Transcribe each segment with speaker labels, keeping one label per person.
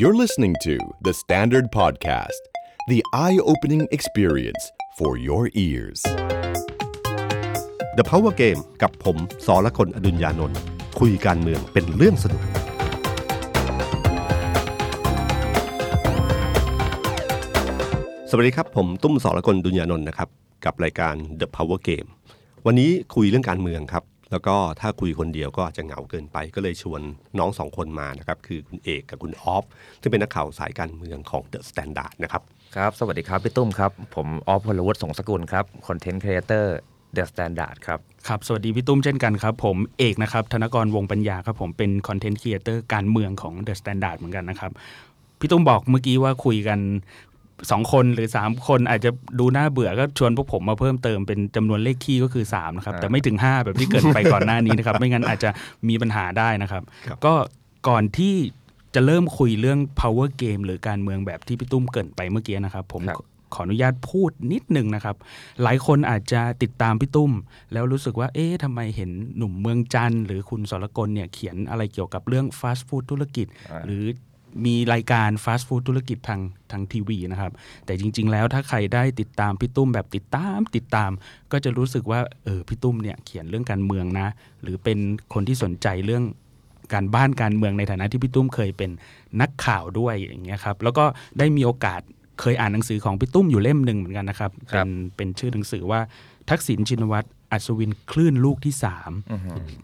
Speaker 1: You're listening to The Standard Podcast, the eye opening experience for your ears.
Speaker 2: The Power Game กับผมสอละคนอดุญญานนท์คุยการเมืองเป็นเรื่องสนุก สวัสดีครับ ผมตุ้มสอละคนอดุญญานนท์นะครับ กับรายการ The Power Game วันนี้คุยเรื่องการเมืองครับ แล้วก็ถ้าคุยคนเดียวก็อาจจะเหงาเกินไป ก็เลยชวนน้องสองคนมานะครับคือคุณเอกกับคุณออฟซึ่งเป็นนักข่าวสายการเมืองของ The Standard นะครับ
Speaker 3: ครับ สวัสดีครับพี่ตุ้มครับ ผมออฟพลวุฒิสงสกุลครับ content creator The Standard ครับ
Speaker 4: ครับสวัสดีพี่ตุ้มเช่นกันครับ ผมเอกนะครับธนกรวงษ์ปัญญาครับผมเป็น content creator การเมืองของ The Standard เหมือนกันนะครับพี่ตุ้มบอกเมื่อกี้ว่าคุยกัน สองคนหรือ 3 คนอาจจะดูน่าเบื่อก็ชวนพวกผมมาเพิ่มเติมเป็นจำนวนเลขคี่ก็คือ3นะครับแต่ไม่ถึง 5 แบบที่เกิดไปก่อนหน้านี้นะครับ ไม่งั้นอาจจะมีปัญหาได้นะครับ
Speaker 2: ครับ
Speaker 4: ก็ก่อนที่จะเริ่มคุยเรื่อง power game หรือการเมืองแบบที่พี่ตุ้มเกรินไปเมื่อกี้นะครับ ผม
Speaker 3: ครับ
Speaker 4: ขออนุญาตพูดนิดนึงนะครับ หลายคนอาจจะติดตามพี่ตุ้ม แล้วรู้สึกว่า เอ๊ะทำไมเห็นหนุ่มเมืองจันทร์หรือคุณสรกลเนี่ยเขียนอะไรเกี่ยวกับเรื่องฟาสต์ฟู้ดธุรกิจ หรือ มีรายการฟาสต์ฟู้ดธุรกิจทางทางทีวีนะครับ แต่จริง ๆ แล้วถ้าใครได้ติดตามพี่ตุ้มแบบติดตามติดตาม ก็จะรู้สึกว่าเออพี่ตุ้มเนี่ยเขียนเรื่องการเมืองนะ หรือเป็นคนที่สนใจเรื่องการบ้านการเมืองในฐานะที่พี่ตุ้มเคยเป็นนักข่าวด้วยอย่างเงี้ยครับแล้วก็ได้มีโอกาสเคยอ่านหนังสือของพี่ตุ้มอยู่เล่มหนึ่งเหมือนกันนะครับ
Speaker 3: ครั
Speaker 4: เป็
Speaker 3: บ
Speaker 4: นเป็นชื่อหนังสือว่าทักษิณชินวัตรอัศวินคลื่นลูกที่สามอื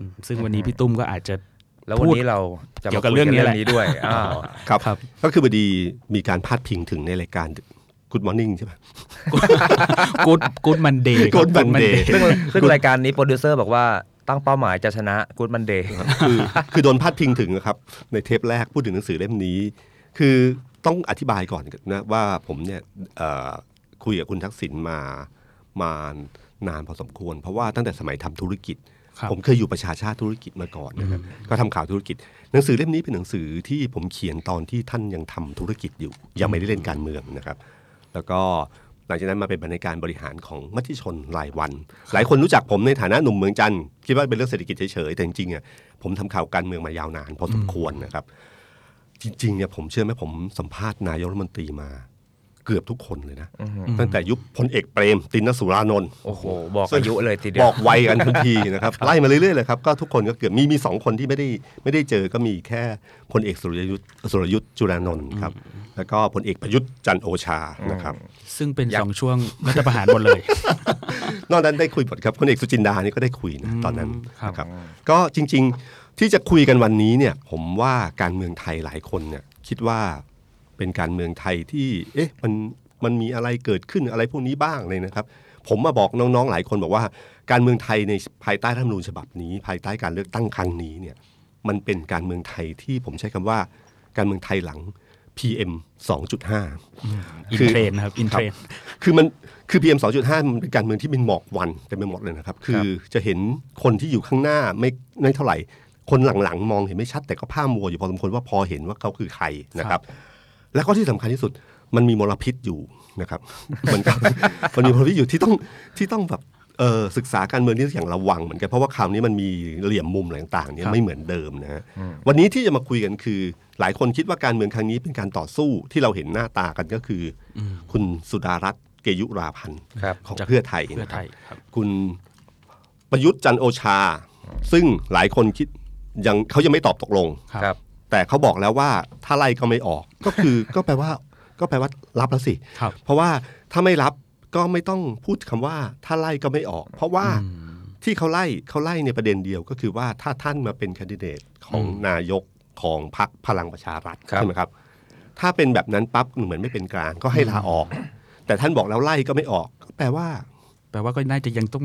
Speaker 4: มซึ่งวันนี้พี่ตุ้มก็อาจจะ
Speaker 3: แล้ววันนี้เราจะ
Speaker 4: เกี่
Speaker 3: มา
Speaker 4: ยวกับ
Speaker 3: คุย
Speaker 4: เรื่องนี้
Speaker 3: กัน
Speaker 4: แห
Speaker 3: เรื่
Speaker 4: ละ
Speaker 3: องนี้ด้วยอ่า
Speaker 2: ครับ
Speaker 4: ครับ
Speaker 2: ก็คือพอดีมีการพาดพิงถึงในรายการ Good Morning ใช่ไหม
Speaker 4: กูดกูดมันเดย์
Speaker 2: Good Monday
Speaker 3: ซึ่งซึ่งรายการนี้โปรดิวเซอร์บอกว่าตั้งเป้าหมายจะชนะ Good Monday
Speaker 2: คือคือโดนพาดพิงถึงนะครับ ในเทปแรกพูดถึงหนังสือเล่มนี้ คือต้องอธิบายก่อนนะว่าผมเนี่ยเอ่อคุยกับคุณทักษิณมามานานพอสมควร เพราะว่าตั้งแต่สมัยทำธุรกิจ
Speaker 4: ครับ
Speaker 2: ผมเคยอยู่ประชาชาติธุรกิจมาก่อนนะครับก็ทำข่าวธุรกิจ หนังสือเล่มนี้เป็นหนังสือที่ผมเขียนตอนที่ท่านยังทำธุรกิจอยู่ ยังไม่ได้เล่นการเมืองนะครับ แล้วก็หลังจากนั้นมาเป็นบรรณาการบริหารของมติชนรายวัน หลายคนรู้จักผมในฐานะหนุ่มเมืองจันทร์คิดว่าเป็นเรื่องเศรษฐกิจเฉยๆแต่จริงๆอะผมทำข่าวการเมืองมายาวนานพอสมควรนะครับ จริงๆเนี่ยผมเชื่อไหมผมสัมภาษณ์นายกรัฐมนตรีมา เกือบทุกคนเลยนะ ตั้งแต่ยุคพลเอกเปรม ตินสุรานนท์
Speaker 3: โอ้โห บอกอายุเลยทีเดี
Speaker 2: บ
Speaker 3: ยว
Speaker 2: อกไวกันทันทีนะครับ ไล่มาเรื่อยๆเลยครับ ก็ทุกคนก็เกือบมีมีสองคนที่ไม่ได้ไม่ได้เจอก็มีแค่พลเอกสุรยุทธ์สุรยุทธ์จุลานนท์ครับ แล้วก็พลเอกประยุทธ์จันทร์โอชานะครับ
Speaker 4: ซึ่งเป็นสองช่วงรัฐประหารหมดเลย
Speaker 2: นอกนั้นได้คุยหมดครับพลเอกสุจินดานี่ก็ได้คุยนะตอนนั้น
Speaker 4: ครับ
Speaker 2: นะครับก็จริง ๆ ที่จะคุยกันวันนี้เนี่ย ผมว่าการเมืองไทยหลายคนเนี่ยคิดว่า เป็นการเมืองไทยที่ เอ๊ะ มัน มันมีอะไรเกิดขึ้นอะไรพวกนี้บ้างเลยนะครับ ผมมาบอกน้องๆหลายคนบอกว่า การเมืองไทยในภายใต้รัฐธรรมนูญฉบับนี้ ภายใต้การเลือกตั้งครั้งนี้เนี่ย มันเป็นการเมืองไทยที่ผมใช้คำว่าการเมืองไทยหลัง PM 2.5
Speaker 4: อินเทรนด์ครับอินเทรนด์
Speaker 2: คือมันคือ PM 2.5 มันเป็นการเมืองที่เป็นหมอกควันเต็มไปหมดเลยนะครับ คือจะเห็นคนที่อยู่ข้างหน้าไม่ไม่เท่าไหร่ คนหลังๆ มองเห็นไม่ชัดแต่ก็ฝ้ามัวอยู่พอสมควรว่าพอเห็นว่าเขาคือใครนะครับ แล้วก็ที่สำคัญที่สุดมันมีมลพิษอยู่นะครับมันก็มันมีมลพิษอยู่ที่ต้องที่ต้องแบบเออศึกษาการเมืองนี่อย่างระวังเหมือนกันเพราะว่าคราวนี้มันมีเหลี่ยมมุมอะไรต่างๆเนี่ยไม่เหมือนเดิมนะฮะวันนี้ที่จะมาคุยกันคือ หลายคนคิดว่าการเมืองครั้งนี้เป็นการต่อสู้ที่เราเห็นหน้าตากันก็คืออคุณสุดารัตน์เกยุราพันธ์
Speaker 3: ครับ
Speaker 2: ของ
Speaker 4: จาก
Speaker 2: เพื่อไทย
Speaker 4: เพื่อ
Speaker 2: นะค
Speaker 4: ไท
Speaker 2: รับ
Speaker 4: ยครับ
Speaker 2: คุณประยุทธ์จันทร์โอชา ซึ่งหลายคนคิดยังเขายังไม่ตอบตกลง
Speaker 3: ครับ
Speaker 2: แต่เขาบอกแล้วว่าถ้าไล่ก็ไม่ออก ก็คือก็แปลว่าก็แปลว่ารับแล้วสิ
Speaker 4: ครับ
Speaker 2: เพราะว่าถ้าไม่รับก็ไม่ต้องพูดคำว่าถ้าไล่ก็ไม่ออก เพราะว่าที่เขาไล่เขาไล่ในประเด็นเดียวก็คือว่าถ้าท่านมาเป็นแคนดิเดตของนายกของพรรคพลังประชารัฐ
Speaker 3: ครับ
Speaker 2: ใช่ไหมครับ ถ้าเป็นแบบนั้นปั๊บเหมือนไม่เป็นกลางก็ให้ลาออก แต่ท่านบอกแล้วไล่ก็ไม่ออกก็แปลว่า
Speaker 4: แปลว่าก็น่าจะยังต้อง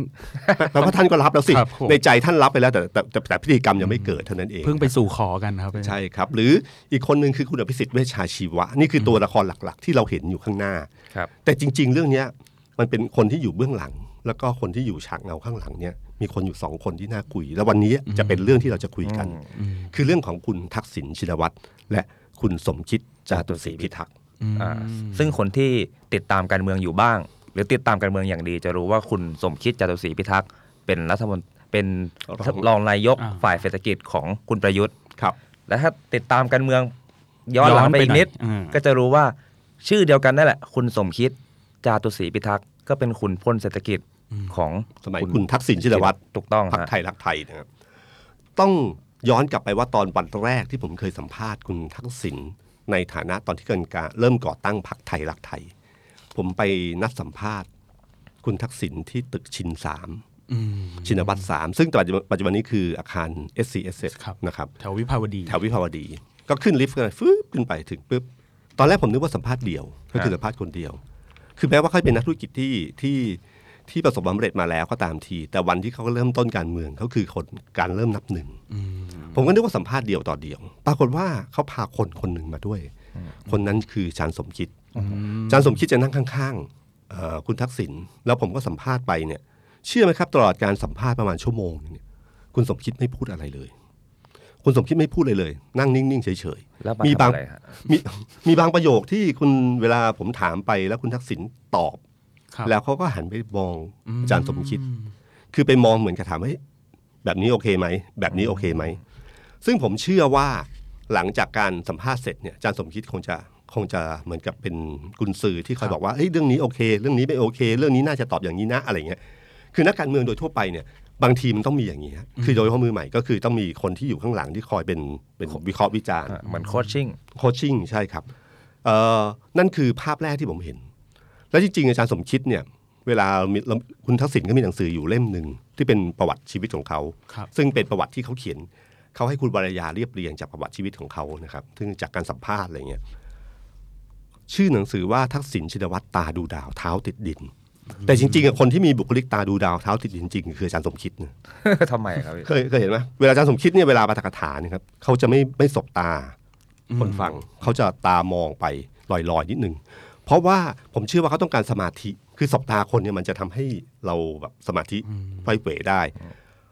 Speaker 2: แปลว่าท่านก็รับแล้วสิ
Speaker 4: ครับผม
Speaker 2: ในใจท่านรับไปแล้วแต่แต่แต่แต่พิธีกรรมยังไม่เกิดเท่านั้นเอง
Speaker 4: เพิ่งไปสู่ขอกันครับ
Speaker 2: ใช่ครับ หรืออีกคนหนึ่งคือคุณอภิสิทธิ์เวชชาชีวะ นี่คือตัวละครหลักๆ ที่เราเห็นอยู่ข้างหน้า
Speaker 3: ครับ
Speaker 2: แต่จริง ๆ เรื่องเนี้ยมันเป็นคนที่อยู่เบื้องหลัง แล้วก็คนที่อยู่ฉากเงาข้างหลังเนี่ยมีคนอยู่สองคนที่น่าคุย แล้ววันนี้จะเป็นเรื่องที่เราจะคุยกัน คือเรื่องของคุณทักษิณชินวัตรและคุณสมคิดจาตุศรีพิทักษ์
Speaker 3: อ่าซึ่งคนที่ติดตามการเมืองอยู่บ้าง หรือติดตามการเมืองอย่างดี จะรู้ว่าคุณสมคิดจตุศรีพิทักษ์เป็นรัฐมนตรีเป็น
Speaker 2: รอง
Speaker 3: รองนายก
Speaker 4: อ่า
Speaker 3: ฝ่ายเศรษฐกิจของคุณประยุทธ์
Speaker 2: ครับ
Speaker 3: และถ้าติดตามการเมืองย้อนหลังไปอีกนิด
Speaker 4: ย้อนไปหน่อยอ่า
Speaker 3: ก็จะรู้ว่าชื่อเดียวกันนั่นแหละ คุณสมคิดจาตุศรีพิทักษ์ก็เป็นคุณพลเศรษฐกิจของ
Speaker 2: สมัยคุณทักษิณชินวัตร
Speaker 3: ถูกต้อง
Speaker 2: พัก
Speaker 3: ฮะ
Speaker 2: ไทยรักไทยนะครับต้องย้อนกลับไปว่าตอนวันแรกที่ผมเคยสัมภาษณ์คุณทักษิณในฐานะตอนที่เกิดการเริ่มก่อตั้งพักไทยรักไทย ผมไปนัดสัมภาษณ์ คุณทักษิณที่ตึกชินสาม
Speaker 4: อืม
Speaker 2: ชินวัตรสามซึ่งปัจจุบันปัจจุบันนี้คืออาคาร S C S
Speaker 4: ครับ
Speaker 2: นะครับ
Speaker 4: แถววิภาวดี
Speaker 2: แถววิภาวดี ก็ขึ้นลิฟต์กันฟึบขึ้นไปถึงปุ๊บตอนแรกผมนึกว่าสัมภาษณ์เดียว ก็คือสัมภาษณ์คนเดียว คือแม้ว่าเขาเป็นนักธุรกิจที่ที่ที่ประสบความสำเร็จมาแล้วก็ตามที แต่วันที่เขาเริ่มต้นการเมืองเขาคือคนการเริ่มนับหนึ่งผมก็นึกว่าสัมภาษณ์เดียวต่อเดียว ปรากฏว่าเขาพาคนคนหนึ่งมาด้วย คนนั้นคืออาจารย์สมคิด อาจารย์สมคิดจะนั่งข้างๆเอ่อคุณทักษิณแล้วผมก็สัมภาษณ์ไปเนี่ยเชื่อไหมครับ ตลอดการสัมภาษณ์ประมาณชั่วโมงหนึ่งเนี่ยคุณสมคิดไม่พูดอะไรเลย คุณสมคิดไม่พูดเลยเลย นั่งนิ่งๆเฉย
Speaker 3: แล้วมา
Speaker 2: มี
Speaker 3: ทำ
Speaker 2: บาง
Speaker 3: อะไรฮะ
Speaker 2: มีมีบางประโยคที่คุณเวลาผมถามไปแล้วคุณทักษิณตอบ
Speaker 4: ครับ
Speaker 2: แล้วเขาก็หันไปมองอาจารย์สมคิด คือไปมองเหมือนกับถามว่าเฮ้ยแบบนี้โอเคไหมแบบนี้โอเคไหมซึ่งผมเชื่อว่าหลังจากการสัมภาษณ์เสร็จเนี่ยอาจารย์สมคิดคงจะ คงจะเหมือนกับเป็นกุญสือที่คอยบอกว่าเฮ้ยเรื่องนี้โอเค เรื่องนี้ไม่โอเค เรื่องนี้น่าจะตอบอย่างนี้นะอะไรเงี้ยคือนักการเมืองโดยทั่วไปเนี่ยบางทีมันต้องมีอย่างนี้ฮะคือโดยเฉพาะมือใหม่ก็คือต้องมีคนที่อยู่ข้างหลังที่คอยเป็นเป็นวิเคราะห์วิจารณ์
Speaker 3: เหมือนโคชชิ่ง
Speaker 2: โคชชิ่งใช่ครับเอ่อนั่นคือภาพแรกที่ผมเห็น แล้วจริงๆอาจารย์สมคิดเนี่ยเวลามีเราคุณทักษิณก็มีหนังสืออยู่เล่มหนึ่งที่เป็นประวัติชีวิตของเขา
Speaker 4: ครับ
Speaker 2: ซึ่งเป็นประวัติที่เขาเขียนเขาให้คุณวรยาเรียบเรียงจากประวัติชีวิตของเขานะครับซึ่งจากการสัมภาษณ์อะไรเงี้ย ชื่อหนังสือว่าทักษิณชินวัตรตาดูดาวเท้าติดดิน แต่จริงๆอะคนที่มีบุคลิกตาดูดาวเท้าติดดินจริงๆคืออาจารย์สมคิดนะ
Speaker 3: ทำไมครับพี่
Speaker 2: เคยเคยเห็นไหมเวลาอาจารย์สมคิดเนี่ยเวลาปาฐกถาเนี่ยครับเขาจะไม่ไม่สบตาคนฟังเขาจะตามองไปลอยๆนิดนึงเพราะว่าผมเชื่อว่าเขาต้องการสมาธิคือสบตาคนเนี่ยมันจะทำให้เราแบบสมาธิไฟเป๋ได้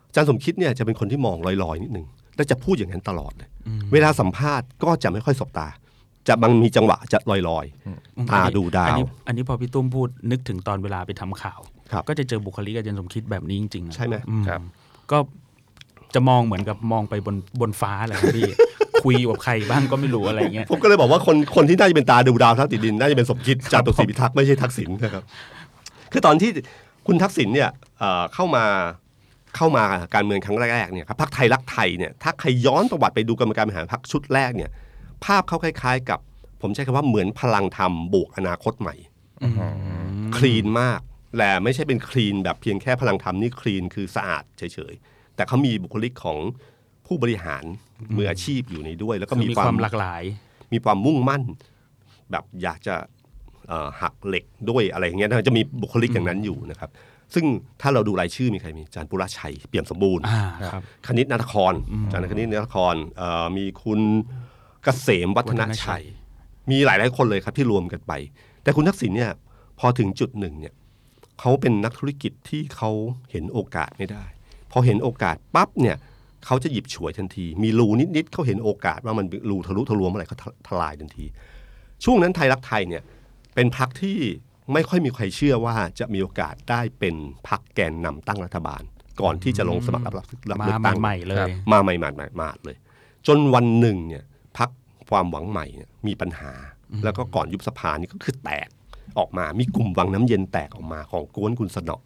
Speaker 2: อาจารย์สมคิดเนี่ยจะเป็นคนที่มองลอยๆนิดนึงและจะพูดอย่างนั้นตลอดเลยเวลาสัมภาษณ์ก็จะไม่ค่อยสบตา จะบางมีจังหวะจะลอยๆตาดูดา
Speaker 4: อัน
Speaker 2: ว
Speaker 4: นี้อันนี้พอพี่ตุ้มพูดนึกถึงตอนเวลาไปทำข่าว
Speaker 2: ครับ
Speaker 4: ก็จะเจอบุคลิกอาจารย์สมคิดแบบนี้จริงๆนะ
Speaker 2: ใช่ไหม
Speaker 4: อื
Speaker 3: ครับ
Speaker 4: ก็จะมองเหมือนกับมองไปบนบนฟ้าแหละครับพี่ คุยกับใครบ้างก็ไม่รู้อะไรเงี้ย
Speaker 2: ผมก็เลยบอกว่าคนคนที่น่าจะเป็นตาดูดาวเท้าติดดินน่าจะเป็นสมคิดจาตุศรีพิทักษ์ไม่ใช่ทักษิณนะครับคือตอนที่คุณทักษิณเนี่ยเอ่อเข้ามาเข้ามาการเมืองครั้งแรกๆเนี่ยครับพรรคไทยรักไทยเนี่ยถ้าใครย้อนประวัติไปดูกรรมการบริหารพรรคชุดแรกเนี่ย ภาพเขาคล้าย ๆ กับ ผมใช้คำว่าเหมือนพลังธรรมบวกอนาคตใหม่คลีนมากและไม่ใช่เป็นคลีนแบบเพียงแค่พลังธรรมนี่คลีนคือสะอาดเฉยๆ แต่เขามีบุคลิกของผู้บริหารมืออาชีพอยู่ในด้วย แล้วก็
Speaker 4: คือ
Speaker 2: มี
Speaker 4: มี
Speaker 2: ควา
Speaker 4: ความมหลากหลาย
Speaker 2: มีความมุ่งมั่น แบบอยากจะเอ่อหักเหล็กด้วยอะไรอย่างเงี้ยนะจะมีบุคลิกอย่างนั้นอยู่นะครับ ซึ่งถ้าเราดูรายชื่อมีใครมีอาจารย์ปุระชัยเปี่ยมสมบูรณ์
Speaker 4: อ่าครับ
Speaker 2: คณิตนาครอาจารย์คณิตนาครเอ่อมีคุณเกษมวัฒนชัย มีหลายหลายๆคนเลยครับที่รวมกันไป แต่คุณทักษิณเนี่ยพอถึงจุดหนึ่งเนี่ยเขาเป็นนักธุรกิจที่เขาเห็นโอกาสไม่ได้ พอเห็นโอกาสปั๊บเนี่ยเขาจะหยิบฉวยทันที มีรูนิดๆเขาเห็นโอกาสว่ามันรูทะลุทะลวงเมื่อไหร่เขาทลายทันที ช่วงนั้นไทยรักไทยเนี่ยเป็นพรรคที่ไม่ค่อยมีใครเชื่อว่าจะมีโอกาสได้เป็นพรรคแกนนำตั้งรัฐบาล ก่อนที่จะลงสมัครรับรับรับ
Speaker 4: มา
Speaker 2: เลือกตั้ง
Speaker 4: ใหม่ๆเลย
Speaker 2: มาใหม่ๆๆมาเลย จนวันหนึ่งเนี่ยพักค วามหวังใหม่เนี่ยมีปัญหา แล้วก็ก่อนยุบสภานี่ก็คือแตกออกมา มีกลุ่มวังน้ำเย็นแตกออกมาของกวนคุณสนอ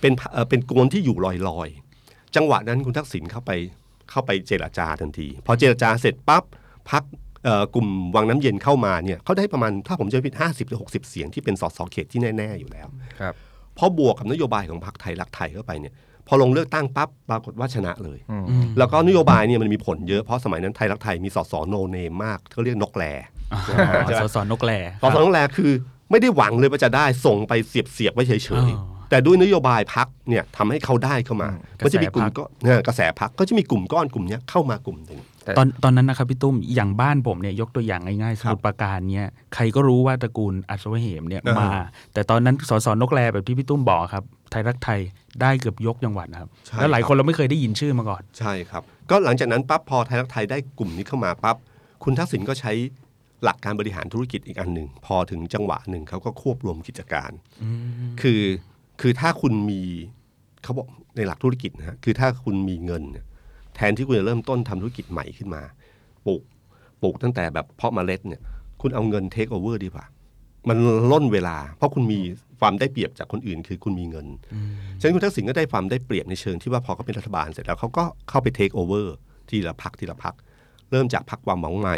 Speaker 2: เป็นพรรคเอ่อเป็นกวนที่อยู่ลอยๆ จังหวะนั้นคุณทักษิณเข้าไปเข้าไปเจรจาทันที พอเจรจาเสร็จปั๊บพักกลุ่มวังน้ำเย็นเข้ามาเนี่ยเขาได้ประมาณถ้าผมจะไม่ผิดห้าสิบหรือหกสิบเสียงที่เป็นสสเขตที่แน่ ๆ อยู่แล้ว
Speaker 3: ครับ
Speaker 2: พอบวกกับนโยบายของพรรคไทยรักไทยเข้าไปเนี่ย พอลงเลือกตั้งปั๊บปรากฏว่าชนะเลย
Speaker 3: อืม
Speaker 2: แล้วก็นโยบายเนี่ยมันมีผลเยอะเพราะสมัยนั้นไทยรักไทยมีสสโนเนมมากเขาเรียกนกแล
Speaker 4: อ่าสสนกแล
Speaker 2: สสนกแลคือ ไม่ได้หวังเลยว่าจะได้ส่งไปเสียบเสียบๆไว้เฉย
Speaker 4: อ๋อ
Speaker 2: ๆแต่ด้วยนโยบายพักเนี่ยทำให้เขาได้เข้ามา
Speaker 4: อืม
Speaker 2: ก็จะมีกลุ่ม
Speaker 4: กระแสพรรค
Speaker 2: ก็เนี่ยกระแสพักก็จะมีกลุ่มก้อนกลุ่มเนี้ยเข้ามากลุ่มหนึ่ง
Speaker 3: แต่
Speaker 4: ตอนตอนนั้นนะครับพี่ตุ้มอย่างบ้านผมเนี่ยยกตัวอย่างง่ายๆส
Speaker 2: ครับ
Speaker 4: มุทรปราการเนี่ยใครก็รู้ว่าตระกูลอัศวเหมเนี่ย
Speaker 2: อ่าม
Speaker 4: มา แต่ตอนนั้นสสนกแลแบบที่พี่ตุ้มบอกครับ ไทยรักไทยได้เกือบยกจังหวัดนะครับ
Speaker 2: ใช่
Speaker 4: แล้วหลาย
Speaker 2: ครับ
Speaker 4: คนเราไม่เคยได้ยินชื่อมาก่อน
Speaker 2: ใช่ครับ ก็หลังจากนั้นปั๊บพอไทยรักไทยได้กลุ่มนี้เข้ามาปั๊บคุณทักษิณก็ใช้หลักการบริหารธุรกิจอีกอันหนึ่งพอถึงจังหวะหนึ่งเขาก็ควบรวมกิจการคือคือถ้าคุณมีเขาบอกในหลักธุรกิจนะฮะคือถ้าคุณมีเงินเนี่ย แทนที่คุณจะเริ่มต้นทำธุรกิจใหม่ขึ้นมา ปลูก ปลูกตั้งแต่แบบเพาะเมล็ดเนี่ย คุณเอาเงินเทคโอเวอร์ดีกว่า มันร่นเวลา เพราะคุณมีความได้เปรียบจากคนอื่น คือคุณมีเงิน ฉะนั้นคุณทักษิณก็ได้ความได้เปรียบในเชิงที่ว่าพอเขาเป็นรัฐบาลเสร็จแล้วเขาก็เข้าไปเทคโอเวอร์ทีละพรรคทีละพรรค เริ่มจากพรรคความหวังใหม่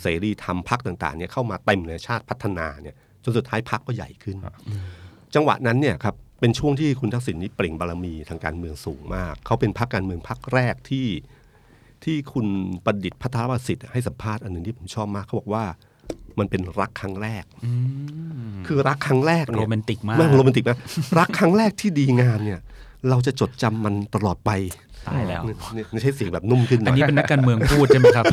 Speaker 2: เสรีธรรมพรรคต่างๆเนี่ยเข้ามาเต็มเลยชาติพัฒนาเนี่ยจนสุดท้ายพรรคก็ใหญ่ขึ้น จังหวะนั้นเนี่ยครับ เป็นช่วงที่คุณทักษิณนี่เปล่งบารมีทางการเมืองสูงมาก เขาเป็นพรรคการเมืองพรรคแรกที่ที่คุณประดิษฐ์พัทรวสิทธิ์ให้สัมภาษณ์อันหนึ่งที่ผมชอบมากเขาบอกว่ามันเป็นรักครั้งแรก คือรักครั้งแรก
Speaker 4: โร
Speaker 2: เนี่ย
Speaker 4: แมนติกมาก
Speaker 2: ไม่โรแมนติกนะรักครั้งแรกที่ดีงามเนี่ย เราจะจดจำมันตลอดไป
Speaker 4: ตายแล้ว
Speaker 2: นี่ไม่ใช่เสียงแบบนุ่มขึ้น
Speaker 4: อันนี้
Speaker 2: นะ
Speaker 4: เป็นนักการเมืองพูดใช่ไหมครับ